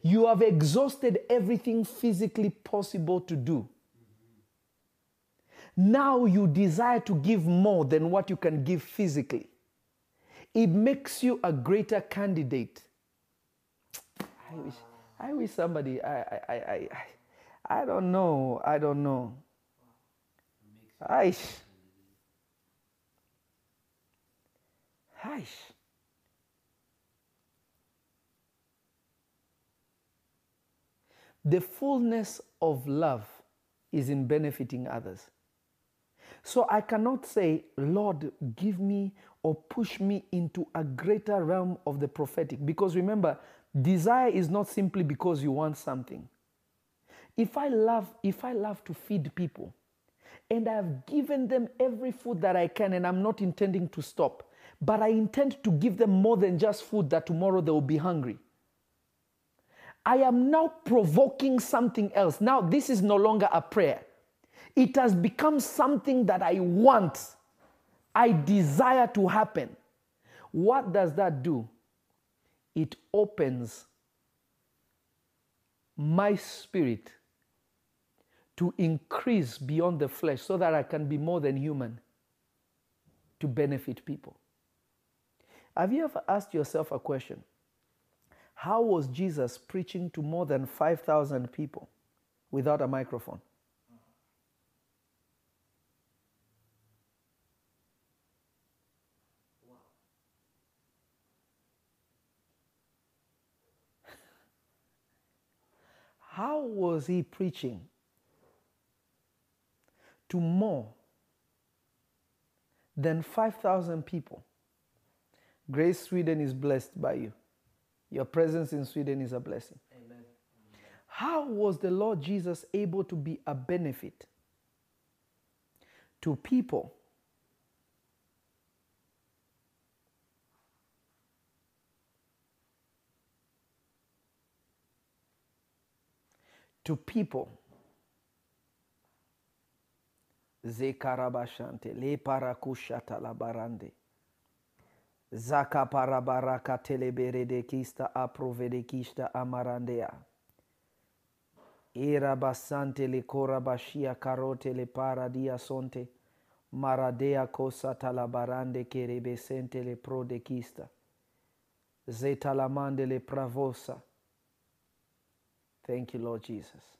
You have exhausted everything physically possible to do. Now you desire to give more than what you can give physically. It makes you a greater candidate. I wish, I wish somebody, I, I, I, I, I don't know, I don't know. Aish. Aish. The fullness of love is in benefiting others. So I cannot say, Lord, give me or push me into a greater realm of the prophetic. Because remember, desire is not simply because you want something. If I love, if I love to feed people, and I've given them every food that I can, and I'm not intending to stop, but I intend to give them more than just food that tomorrow they will be hungry. I am now provoking something else. Now, this is no longer a prayer. It has become something that I want, I desire to happen. What does that do? It opens my spirit to increase beyond the flesh so that I can be more than human to benefit people. Have you ever asked yourself a question? How was Jesus preaching to more than 5,000 people without a microphone? How was he preaching to more than 5,000 people? Grace Sweden is blessed by you. Your presence in Sweden is a blessing. Amen. How was the Lord Jesus able to be a benefit to people to people. Zekarabashante le parakushata la barande. Zaka aprovede kista amarandea. Ira basante le korabashia karote le sonte. Maradea cosa talabarande kerebesente le kista. Zetalamande le pravosa. Thank you, Lord Jesus.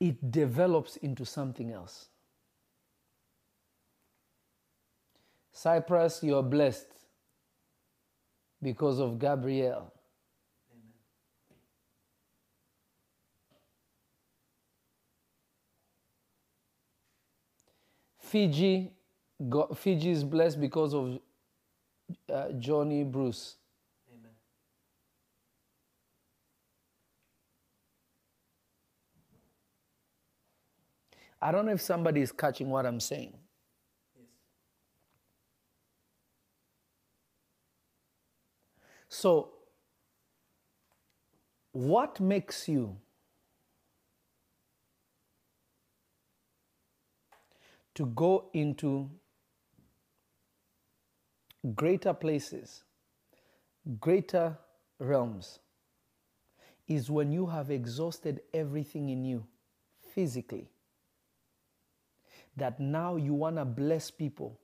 It develops into something else. Cyprus, you are blessed because of Gabrielle. Fiji, Fiji is blessed because of uh, Johnny Bruce. I don't know if somebody is catching what I'm saying. Yes. So, what makes you to go into greater places, greater realms, is when you have exhausted everything in you physically. That now you want to bless people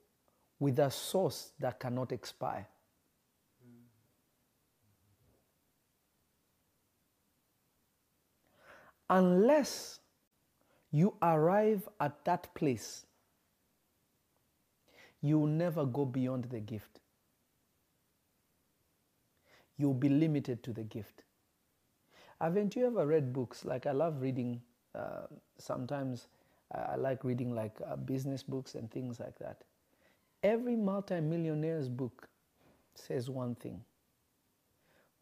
with a source that cannot expire. Unless you arrive at that place, you will never go beyond the gift. You'll be limited to the gift. Haven't you ever read books? Like, I love reading, uh, sometimes I like reading like uh, business books and things like that. Every multimillionaire's book says one thing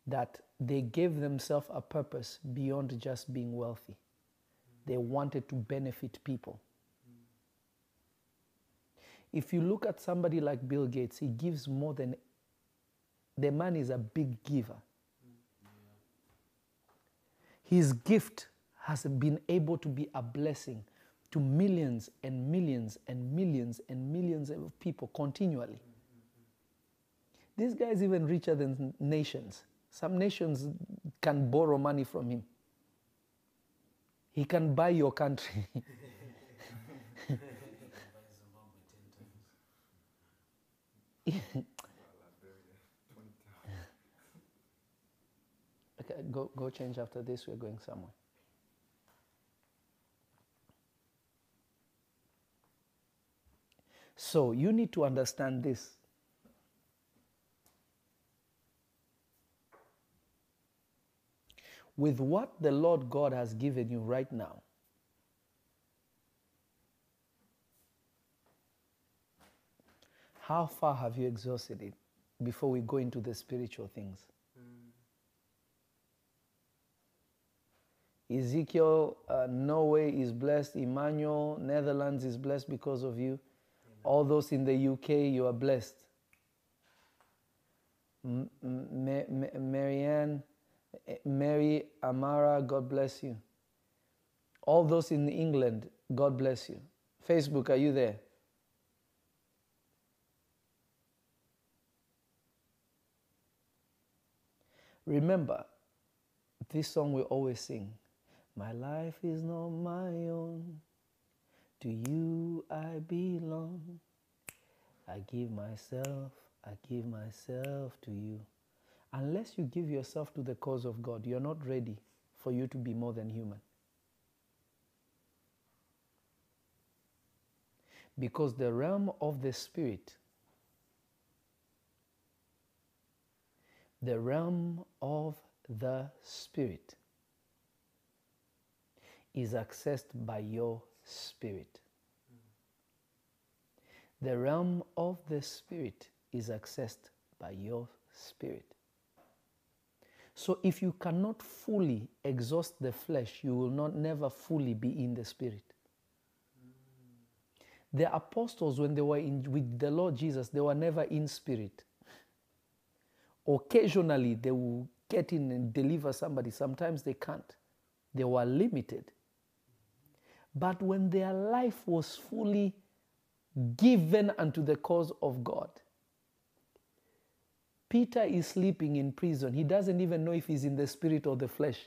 that they gave themselves a purpose beyond just being wealthy. They wanted to benefit people. If you look at somebody like Bill Gates, he gives more than the man is a big giver. His gift has been able to be a blessing to millions and millions and millions and millions of people continually. This guy is even richer than nations. Some nations can borrow money from him. He can buy your country. okay, go, go change after this. We're going somewhere. So you need to understand this. With what the Lord God has given you right now, how far have you exhausted it before we go into the spiritual things? Ezekiel, uh, Norway is blessed. Emmanuel, Netherlands is blessed because of you. All those in the UK, you are blessed. M- M- Ma- Marianne, eh, Mary, Amara, God bless you. All those in England, God bless you. Facebook, are you there? Remember, this song we always sing My life is not my own. To you I belong. I give myself, I give myself to you. Unless you give yourself to the cause of God, you're not ready for you to be more than human. Because the realm of the Spirit, the realm of the Spirit is accessed by your spirit. The realm of the spirit is accessed by your spirit. So if you cannot fully exhaust the flesh, you will not never fully be in the spirit. The apostles, when they were in, with the Lord Jesus, they were never in spirit. Occasionally, they will get in and deliver somebody. Sometimes they can't. They were limited. But when their life was fully given unto the cause of God, Peter is sleeping in prison. He doesn't even know if he's in the spirit or the flesh.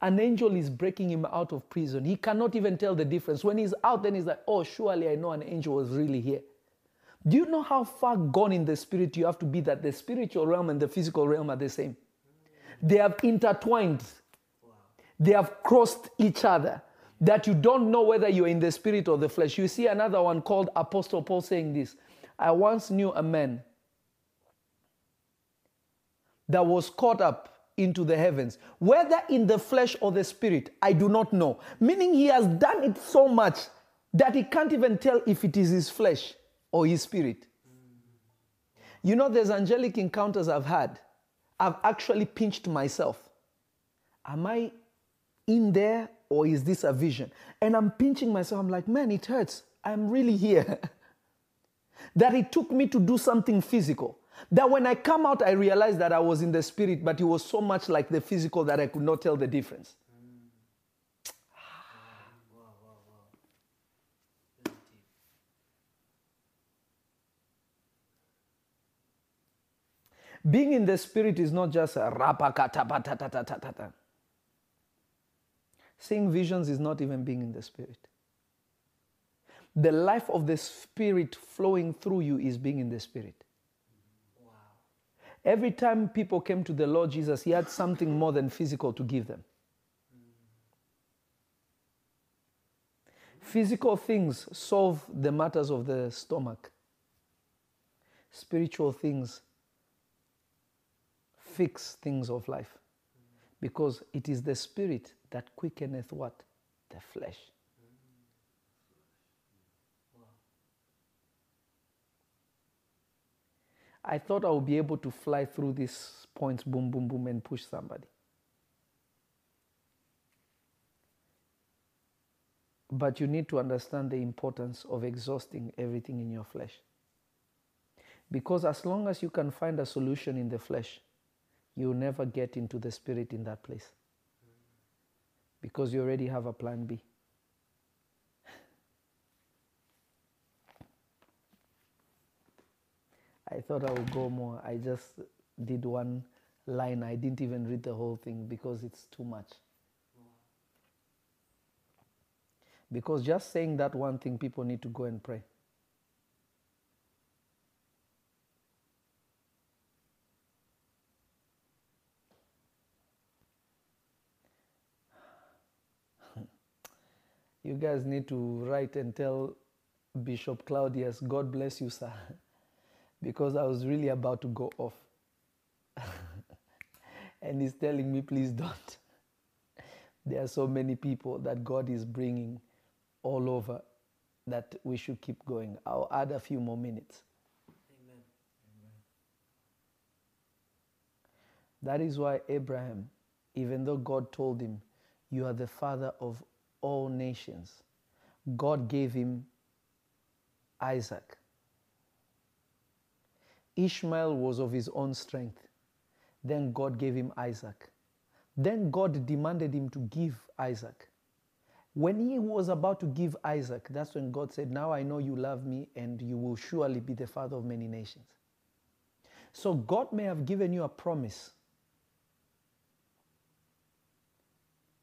An angel is breaking him out of prison. He cannot even tell the difference. When he's out, then he's like, oh, surely I know an angel was really here. Do you know how far gone in the spirit you have to be that the spiritual realm and the physical realm are the same? They have intertwined, they have crossed each other. That you don't know whether you're in the spirit or the flesh. You see another one called Apostle Paul saying this I once knew a man that was caught up into the heavens, whether in the flesh or the spirit, I do not know. Meaning he has done it so much that he can't even tell if it is his flesh or his spirit. You know, there's angelic encounters I've had. I've actually pinched myself. Am I in there or is this a vision? And I'm pinching myself. I'm like, man, it hurts. I'm really here. that it took me to do something physical. That when I come out, I realized that I was in the spirit, but it was so much like the physical that I could not tell the difference. Being in the spirit is not just a rapa. Seeing visions is not even being in the spirit. The life of the spirit flowing through you is being in the spirit. Every time people came to the Lord Jesus, He had something more than physical to give them. Physical things solve the matters of the stomach, spiritual things fix things of life. Because it is the spirit that quickeneth what? The flesh. I thought I would be able to fly through these points, boom, boom, boom, and push somebody. But you need to understand the importance of exhausting everything in your flesh. Because as long as you can find a solution in the flesh, you'll never get into the spirit in that place. Because you already have a plan B. I thought I would go more. I just did one line. I didn't even read the whole thing because it's too much. Because just saying that one thing, people need to go and pray. You guys need to write and tell Bishop Claudius, God bless you, sir. because I was really about to go off. and he's telling me, please don't. There are so many people that God is bringing all over that we should keep going. I'll add a few more minutes. Amen. That is why Abraham, even though God told him, You are the father of all nations, God gave him Isaac. Ishmael was of his own strength. Then God gave him Isaac. Then God demanded him to give Isaac. When he was about to give Isaac, that's when God said, Now I know you love me and you will surely be the father of many nations. So God may have given you a promise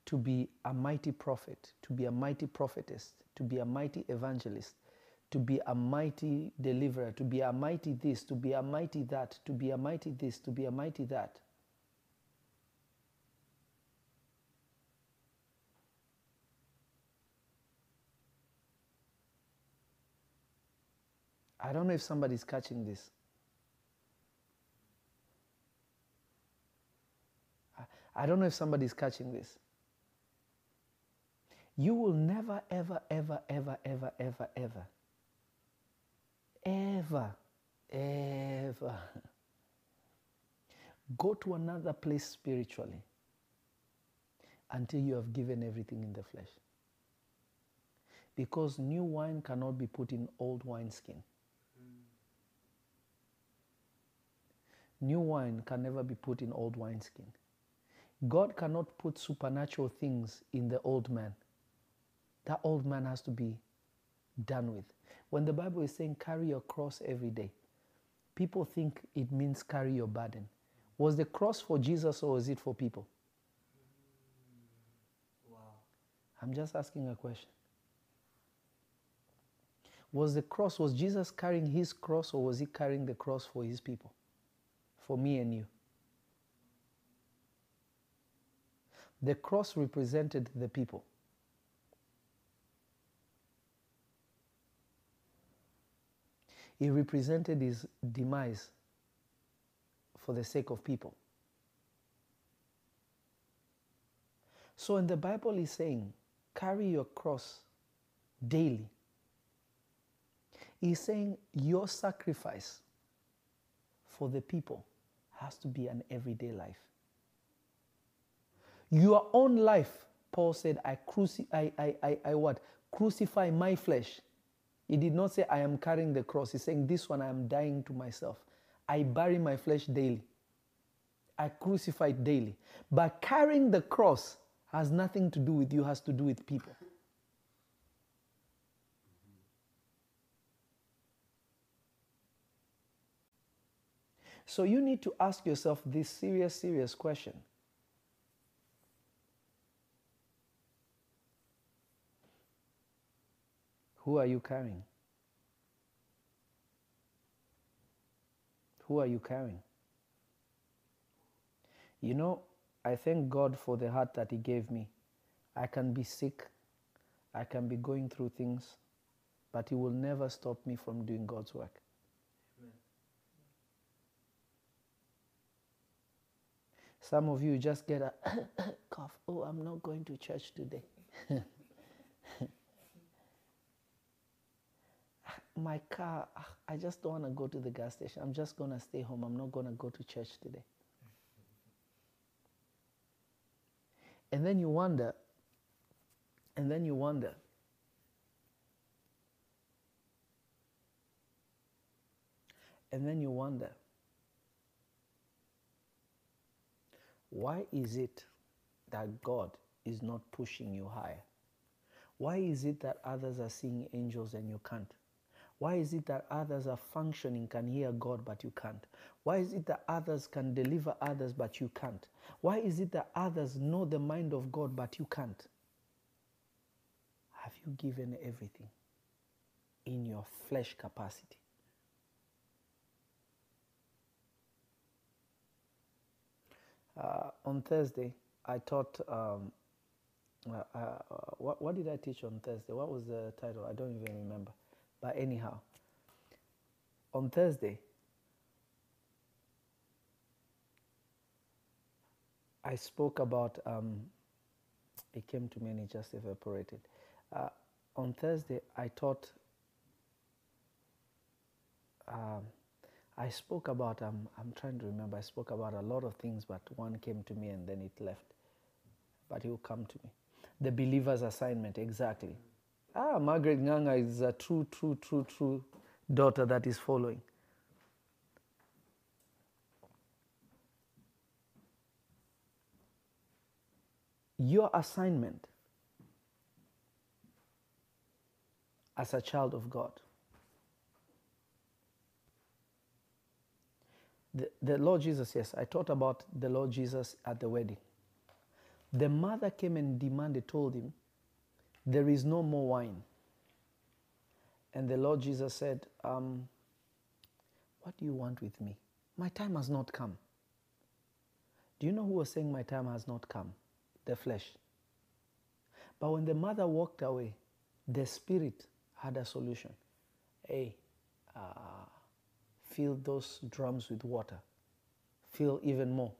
to be a mighty prophet, to be a mighty prophetess, to be a mighty evangelist, to be a mighty deliverer, to be a mighty this, to be a mighty that, to be a mighty this, to be a mighty that. I don't know if somebody's catching this. I don't know if somebody's catching this. You will never, ever, ever, ever, ever, ever, ever, ever, ever go to another place spiritually until you have given everything in the flesh. Because new wine cannot be put in old wineskin. New wine can never be put in old wineskin. God cannot put supernatural things in the old man. That old man has to be done with. When the Bible is saying carry your cross every day, people think it means carry your burden. Was the cross for Jesus or was it for people? I'm just asking a question. Was the cross, was Jesus carrying his cross or was he carrying the cross for his people? For me and you? The cross represented the people. He represented his demise for the sake of people. So, in the Bible he's saying, carry your cross daily, he's saying your sacrifice for the people has to be an everyday life. Your own life, Paul said, I, cruci- I, I, I, I what? Crucify my flesh. He did not say, I am carrying the cross. He's saying, This one I am dying to myself. I bury my flesh daily. I crucify it daily. But carrying the cross has nothing to do with you, has to do with people. So you need to ask yourself this serious, serious question. Who are you carrying? Who are you carrying? You know, I thank God for the heart that He gave me. I can be sick, I can be going through things, but He will never stop me from doing God's work. Amen. Some of you just get a cough. Oh, I'm not going to church today. My car, ah, I just don't want to go to the gas station. I'm just going to stay home. I'm not going to go to church today. And then you wonder, and then you wonder, and then you wonder, why is it that God is not pushing you higher? Why is it that others are seeing angels and you can't? Why is it that others are functioning, can hear God, but you can't? Why is it that others can deliver others, but you can't? Why is it that others know the mind of God, but you can't? Have you given everything in your flesh capacity? Uh, on Thursday, I taught. Um, uh, uh, what, what did I teach on Thursday? What was the title? I don't even remember. But anyhow, on Thursday, I spoke about. Um, it came to me and it just evaporated. Uh, on Thursday, I taught. Um, I spoke about. Um, I'm trying to remember. I spoke about a lot of things, but one came to me and then it left. But it will come to me. The believer's assignment, exactly. Ah, Margaret Nganga is a true, true, true, true daughter that is following. Your assignment as a child of God. The, the Lord Jesus, yes, I taught about the Lord Jesus at the wedding. The mother came and demanded, told him, There is no more wine. And the Lord Jesus said, um, What do you want with me? My time has not come. Do you know who was saying, My time has not come? The flesh. But when the mother walked away, the spirit had a solution. Hey, uh, fill those drums with water. Fill even more.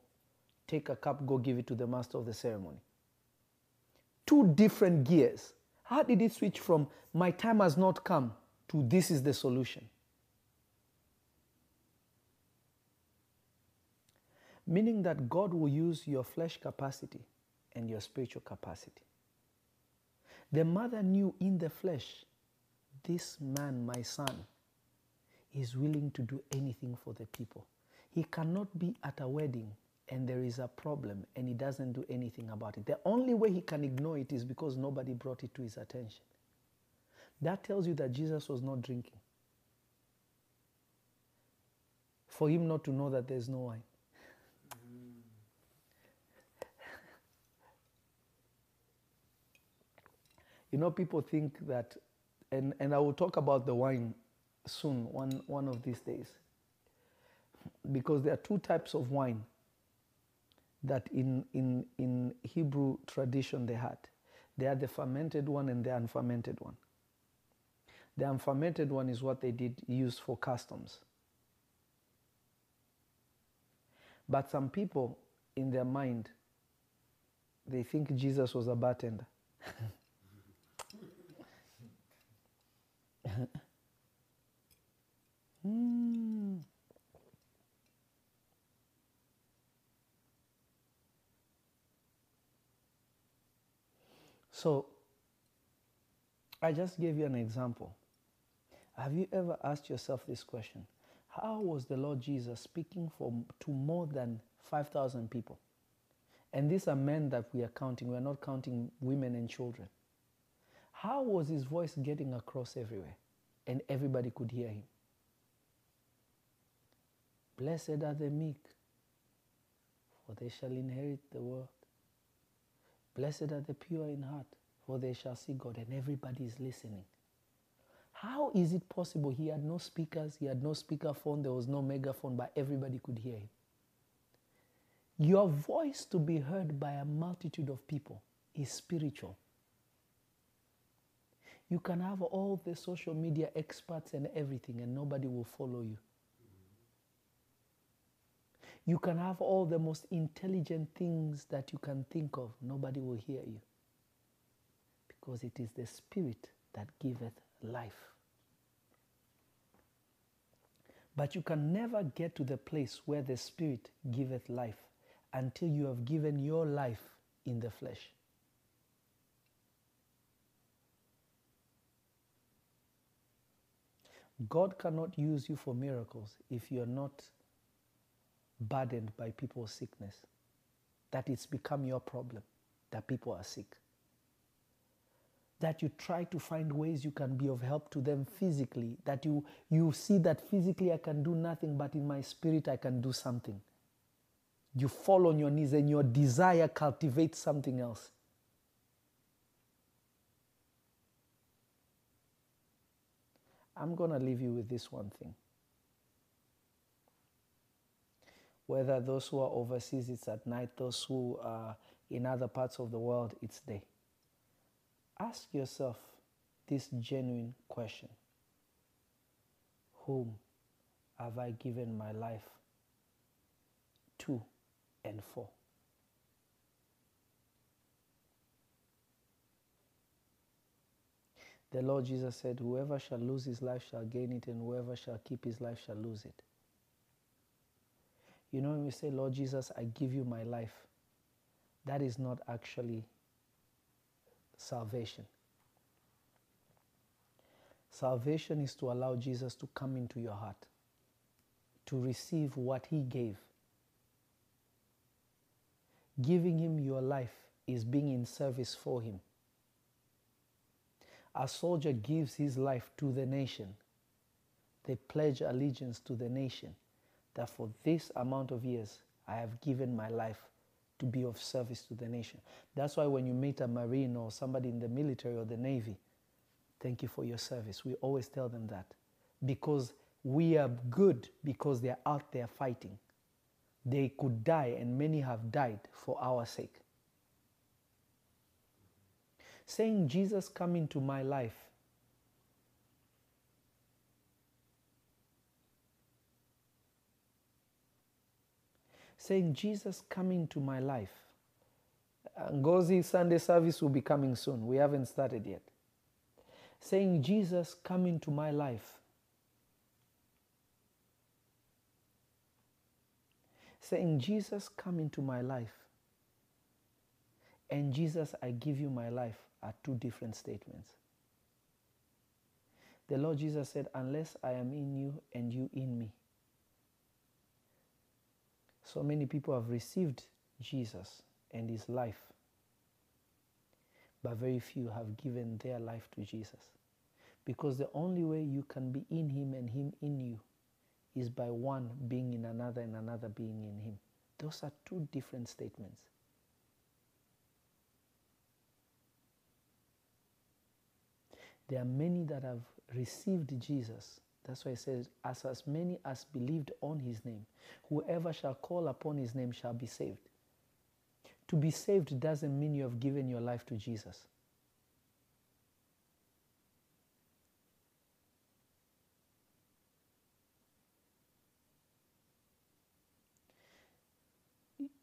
Take a cup, go give it to the master of the ceremony. Two different gears. How did it switch from my time has not come to this is the solution? Meaning that God will use your flesh capacity and your spiritual capacity. The mother knew in the flesh, this man, my son, is willing to do anything for the people. He cannot be at a wedding and there is a problem and he doesn't do anything about it. The only way he can ignore it is because nobody brought it to his attention. That tells you that Jesus was not drinking. For him not to know that there's no wine. You know, people think that, and, and I will talk about the wine soon, one, one of these days. Because there are two types of wine that in, in, in Hebrew tradition they had. They had the fermented one and the unfermented one. The unfermented one is what they did use for customs. But some people, in their mind, they think Jesus was a bartender. mm. So, I just gave you an example. Have you ever asked yourself this question? How was the Lord Jesus speaking for, to more than 5,000 people? And these are men that we are counting. We are not counting women and children. How was his voice getting across everywhere? And everybody could hear him. Blessed are the meek, for they shall inherit the world. Blessed are the pure in heart, for they shall see God. And everybody is listening. How is it possible? He had no speakers, he had no speakerphone, there was no megaphone, but everybody could hear him. Your voice to be heard by a multitude of people is spiritual. You can have all the social media experts and everything, and nobody will follow you. You can have all the most intelligent things that you can think of, nobody will hear you. Because it is the Spirit that giveth life. But you can never get to the place where the Spirit giveth life until you have given your life in the flesh. God cannot use you for miracles if you're not burdened by people's sickness. That it's become your problem that people are sick. That you try to find ways you can be of help to them physically. That you, you see that physically I can do nothing, but in my spirit I can do something. You fall on your knees and your desire cultivates something else. I'm going to leave you with this one thing. Whether those who are overseas, it's at night, those who are in other parts of the world, it's day. Ask yourself this genuine question Whom have I given my life to and for? The Lord Jesus said, Whoever shall lose his life shall gain it, and whoever shall keep his life shall lose it. You know, when we say, Lord Jesus, I give you my life, that is not actually salvation. Salvation is to allow Jesus to come into your heart, to receive what he gave. Giving him your life is being in service for him. A soldier gives his life to the nation. They pledge allegiance to the nation that for this amount of years I have given my life to be of service to the nation. That's why when you meet a Marine or somebody in the military or the Navy, thank you for your service. We always tell them that because we are good because they're out there fighting. They could die, and many have died for our sake. Saying, Jesus, come into my life. Saying, Jesus, come into my life. Uh, Ngozi Sunday service will be coming soon. We haven't started yet. Saying, Jesus, come into my life. Saying, Jesus, come into my life. And Jesus, I give you my life are two different statements. The Lord Jesus said, Unless I am in you and you in me, So many people have received Jesus and his life, but very few have given their life to Jesus. Because the only way you can be in him and him in you is by one being in another and another being in him. Those are two different statements. There are many that have received Jesus. That's why it says, as, as many as believed on his name, whoever shall call upon his name shall be saved. To be saved doesn't mean you have given your life to Jesus.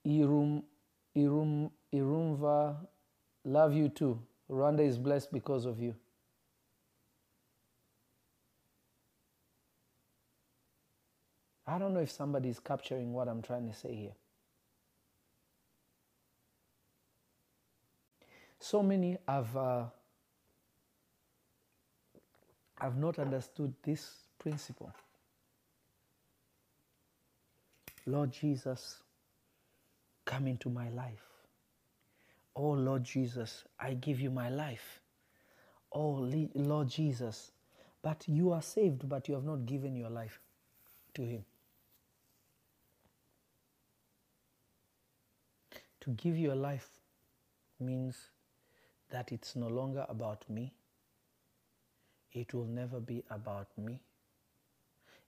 Irum, Irum, Irumva, love you too. Rwanda is blessed because of you. I don't know if somebody is capturing what I'm trying to say here. So many have, uh, have not understood this principle. Lord Jesus, come into my life. Oh Lord Jesus, I give you my life. Oh Lord Jesus, but you are saved, but you have not given your life to Him. To give your life means that it's no longer about me. It will never be about me.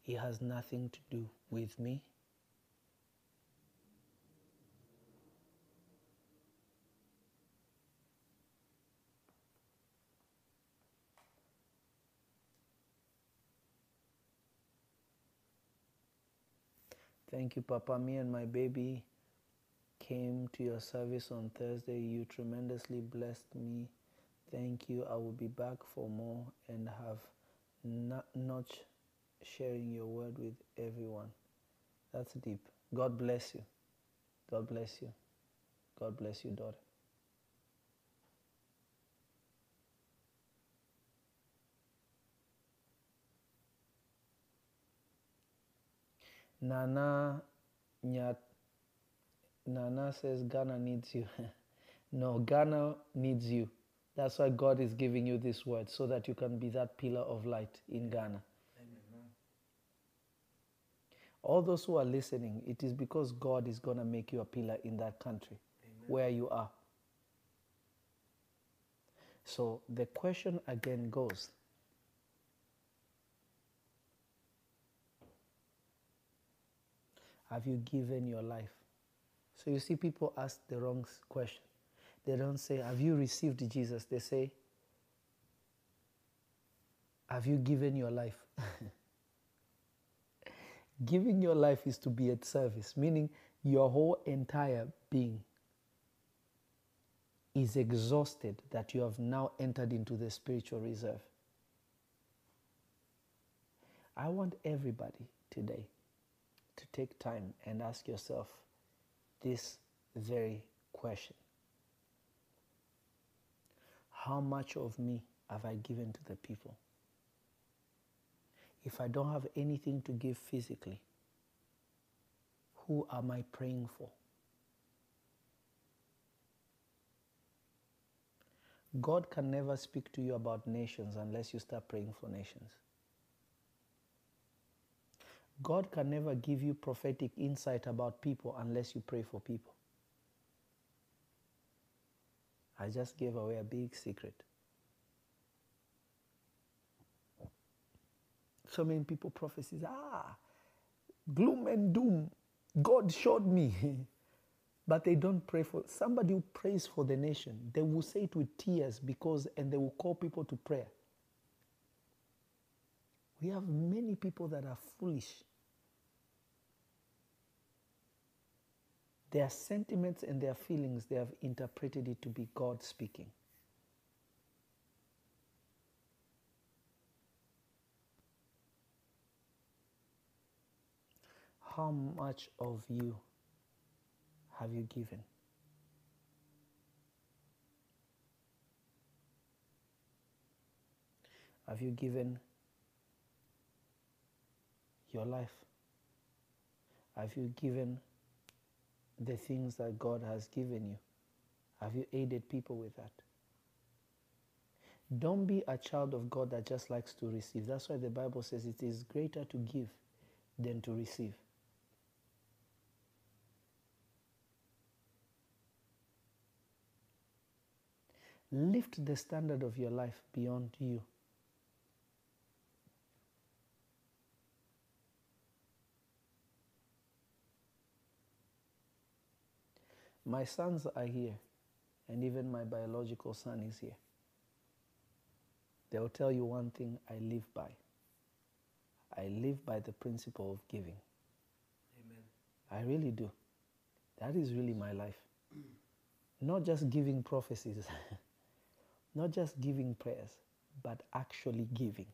It has nothing to do with me. Thank you, Papa. Me and my baby came to your service on Thursday. You tremendously blessed me. Thank you. I will be back for more and have not, not sharing your word with everyone. That's deep. God bless you. God bless you. God bless you, daughter. Nana Nyat Nana says Ghana needs you. no, Ghana needs you. That's why God is giving you this word so that you can be that pillar of light in Ghana. All those who are listening, it is because God is going to make you a pillar in that country where you are. So the question again goes Have you given your life? So you see, people ask the wrong question. They don't say, Have you received Jesus? They say, Have you given your life? Giving your life is to be at service, meaning your whole entire being is exhausted that you have now entered into the spiritual reserve. I want everybody today to take time and ask yourself this very question How much of me have I given to the people? If I don't have anything to give physically, who am I praying for? God can never speak to you about nations unless you start praying for nations. God can never give you prophetic insight about people unless you pray for people. I just gave away a big secret. So many people prophecies, ah, gloom and doom. God showed me. but they don't pray for somebody who prays for the nation. They will say it with tears because, and they will call people to prayer. We have many people that are foolish. Their sentiments and their feelings, they have interpreted it to be God speaking. How much of you have you given? Have you given your life? Have you given the things that God has given you? Have you aided people with that? Don't be a child of God that just likes to receive. That's why the Bible says it is greater to give than to receive. Lift the standard of your life beyond you. My sons are here, and even my biological son is here. They'll tell you one thing I live by. I live by the principle of giving. Amen. I really do. That is really my life. Not just giving prophecies, not just giving prayers, but actually giving.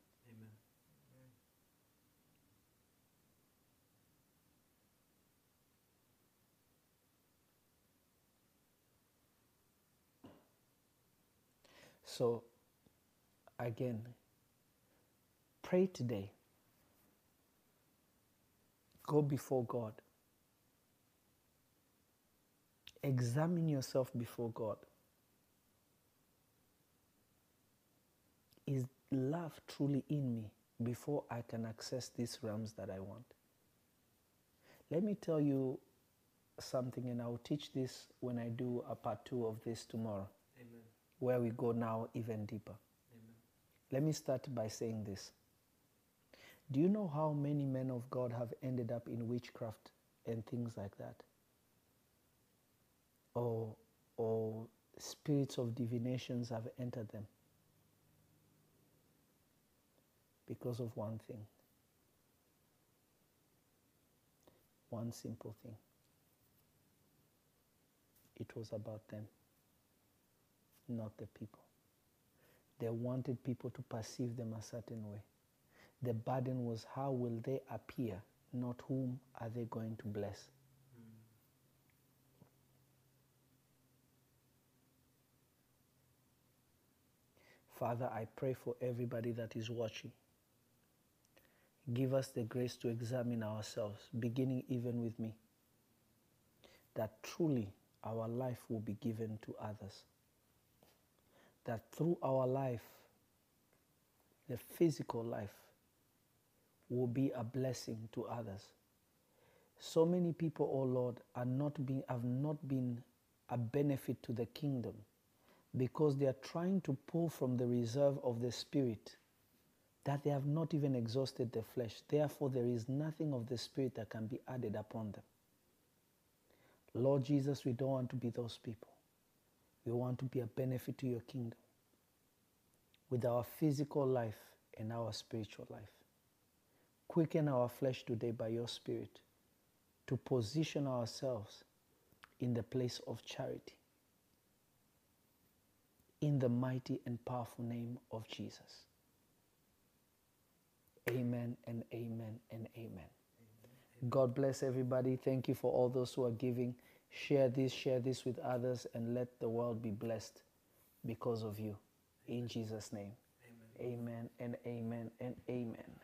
So, again, pray today. Go before God. Examine yourself before God. Is love truly in me before I can access these realms that I want? Let me tell you something, and I'll teach this when I do a part two of this tomorrow. Where we go now even deeper. Amen. Let me start by saying this. Do you know how many men of God have ended up in witchcraft and things like that? Or, or spirits of divinations have entered them? Because of one thing. One simple thing. It was about them not the people. They wanted people to perceive them a certain way. The burden was how will they appear, not whom are they going to bless. Father, I pray for everybody that is watching. Give us the grace to examine ourselves, beginning even with me, that truly our life will be given to others that through our life, the physical life will be a blessing to others. So many people, oh Lord, are not being, have not been a benefit to the kingdom because they are trying to pull from the reserve of the spirit that they have not even exhausted the flesh. Therefore, there is nothing of the spirit that can be added upon them. Lord Jesus, we don't want to be those people. We want to be a benefit to your kingdom with our physical life and our spiritual life. Quicken our flesh today by your Spirit to position ourselves in the place of charity. In the mighty and powerful name of Jesus. Amen and amen and amen. God bless everybody. Thank you for all those who are giving. Share this, share this with others, and let the world be blessed because of you. In Jesus' name. Amen, and amen and amen.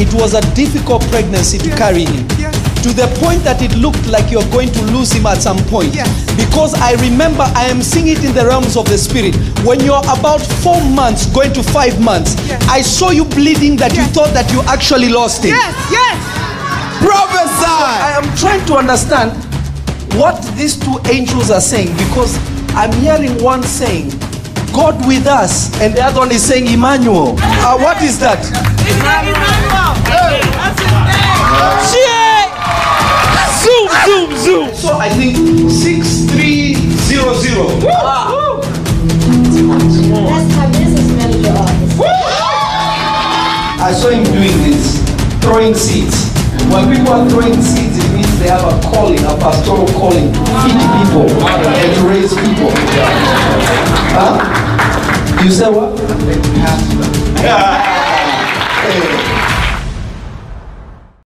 It was a difficult pregnancy to carry him. To the point that it looked like you're going to lose him at some point. Because I remember I am seeing it in the realms of the spirit. When you're about four months, going to five months, I saw you bleeding that you thought that you actually lost him. Yes, yes. Prophesy! I am trying to understand what these two angels are saying because I'm hearing one saying, God with us, and the other one is saying Emmanuel. Uh, what is that? Zoom, zoom, zoom. So I think 6300. That's my business manager office. I saw him doing this, throwing seeds. When people are throwing seeds, it means they have a calling, a pastoral calling to feed people and to raise people. Huh? You say what? Hey.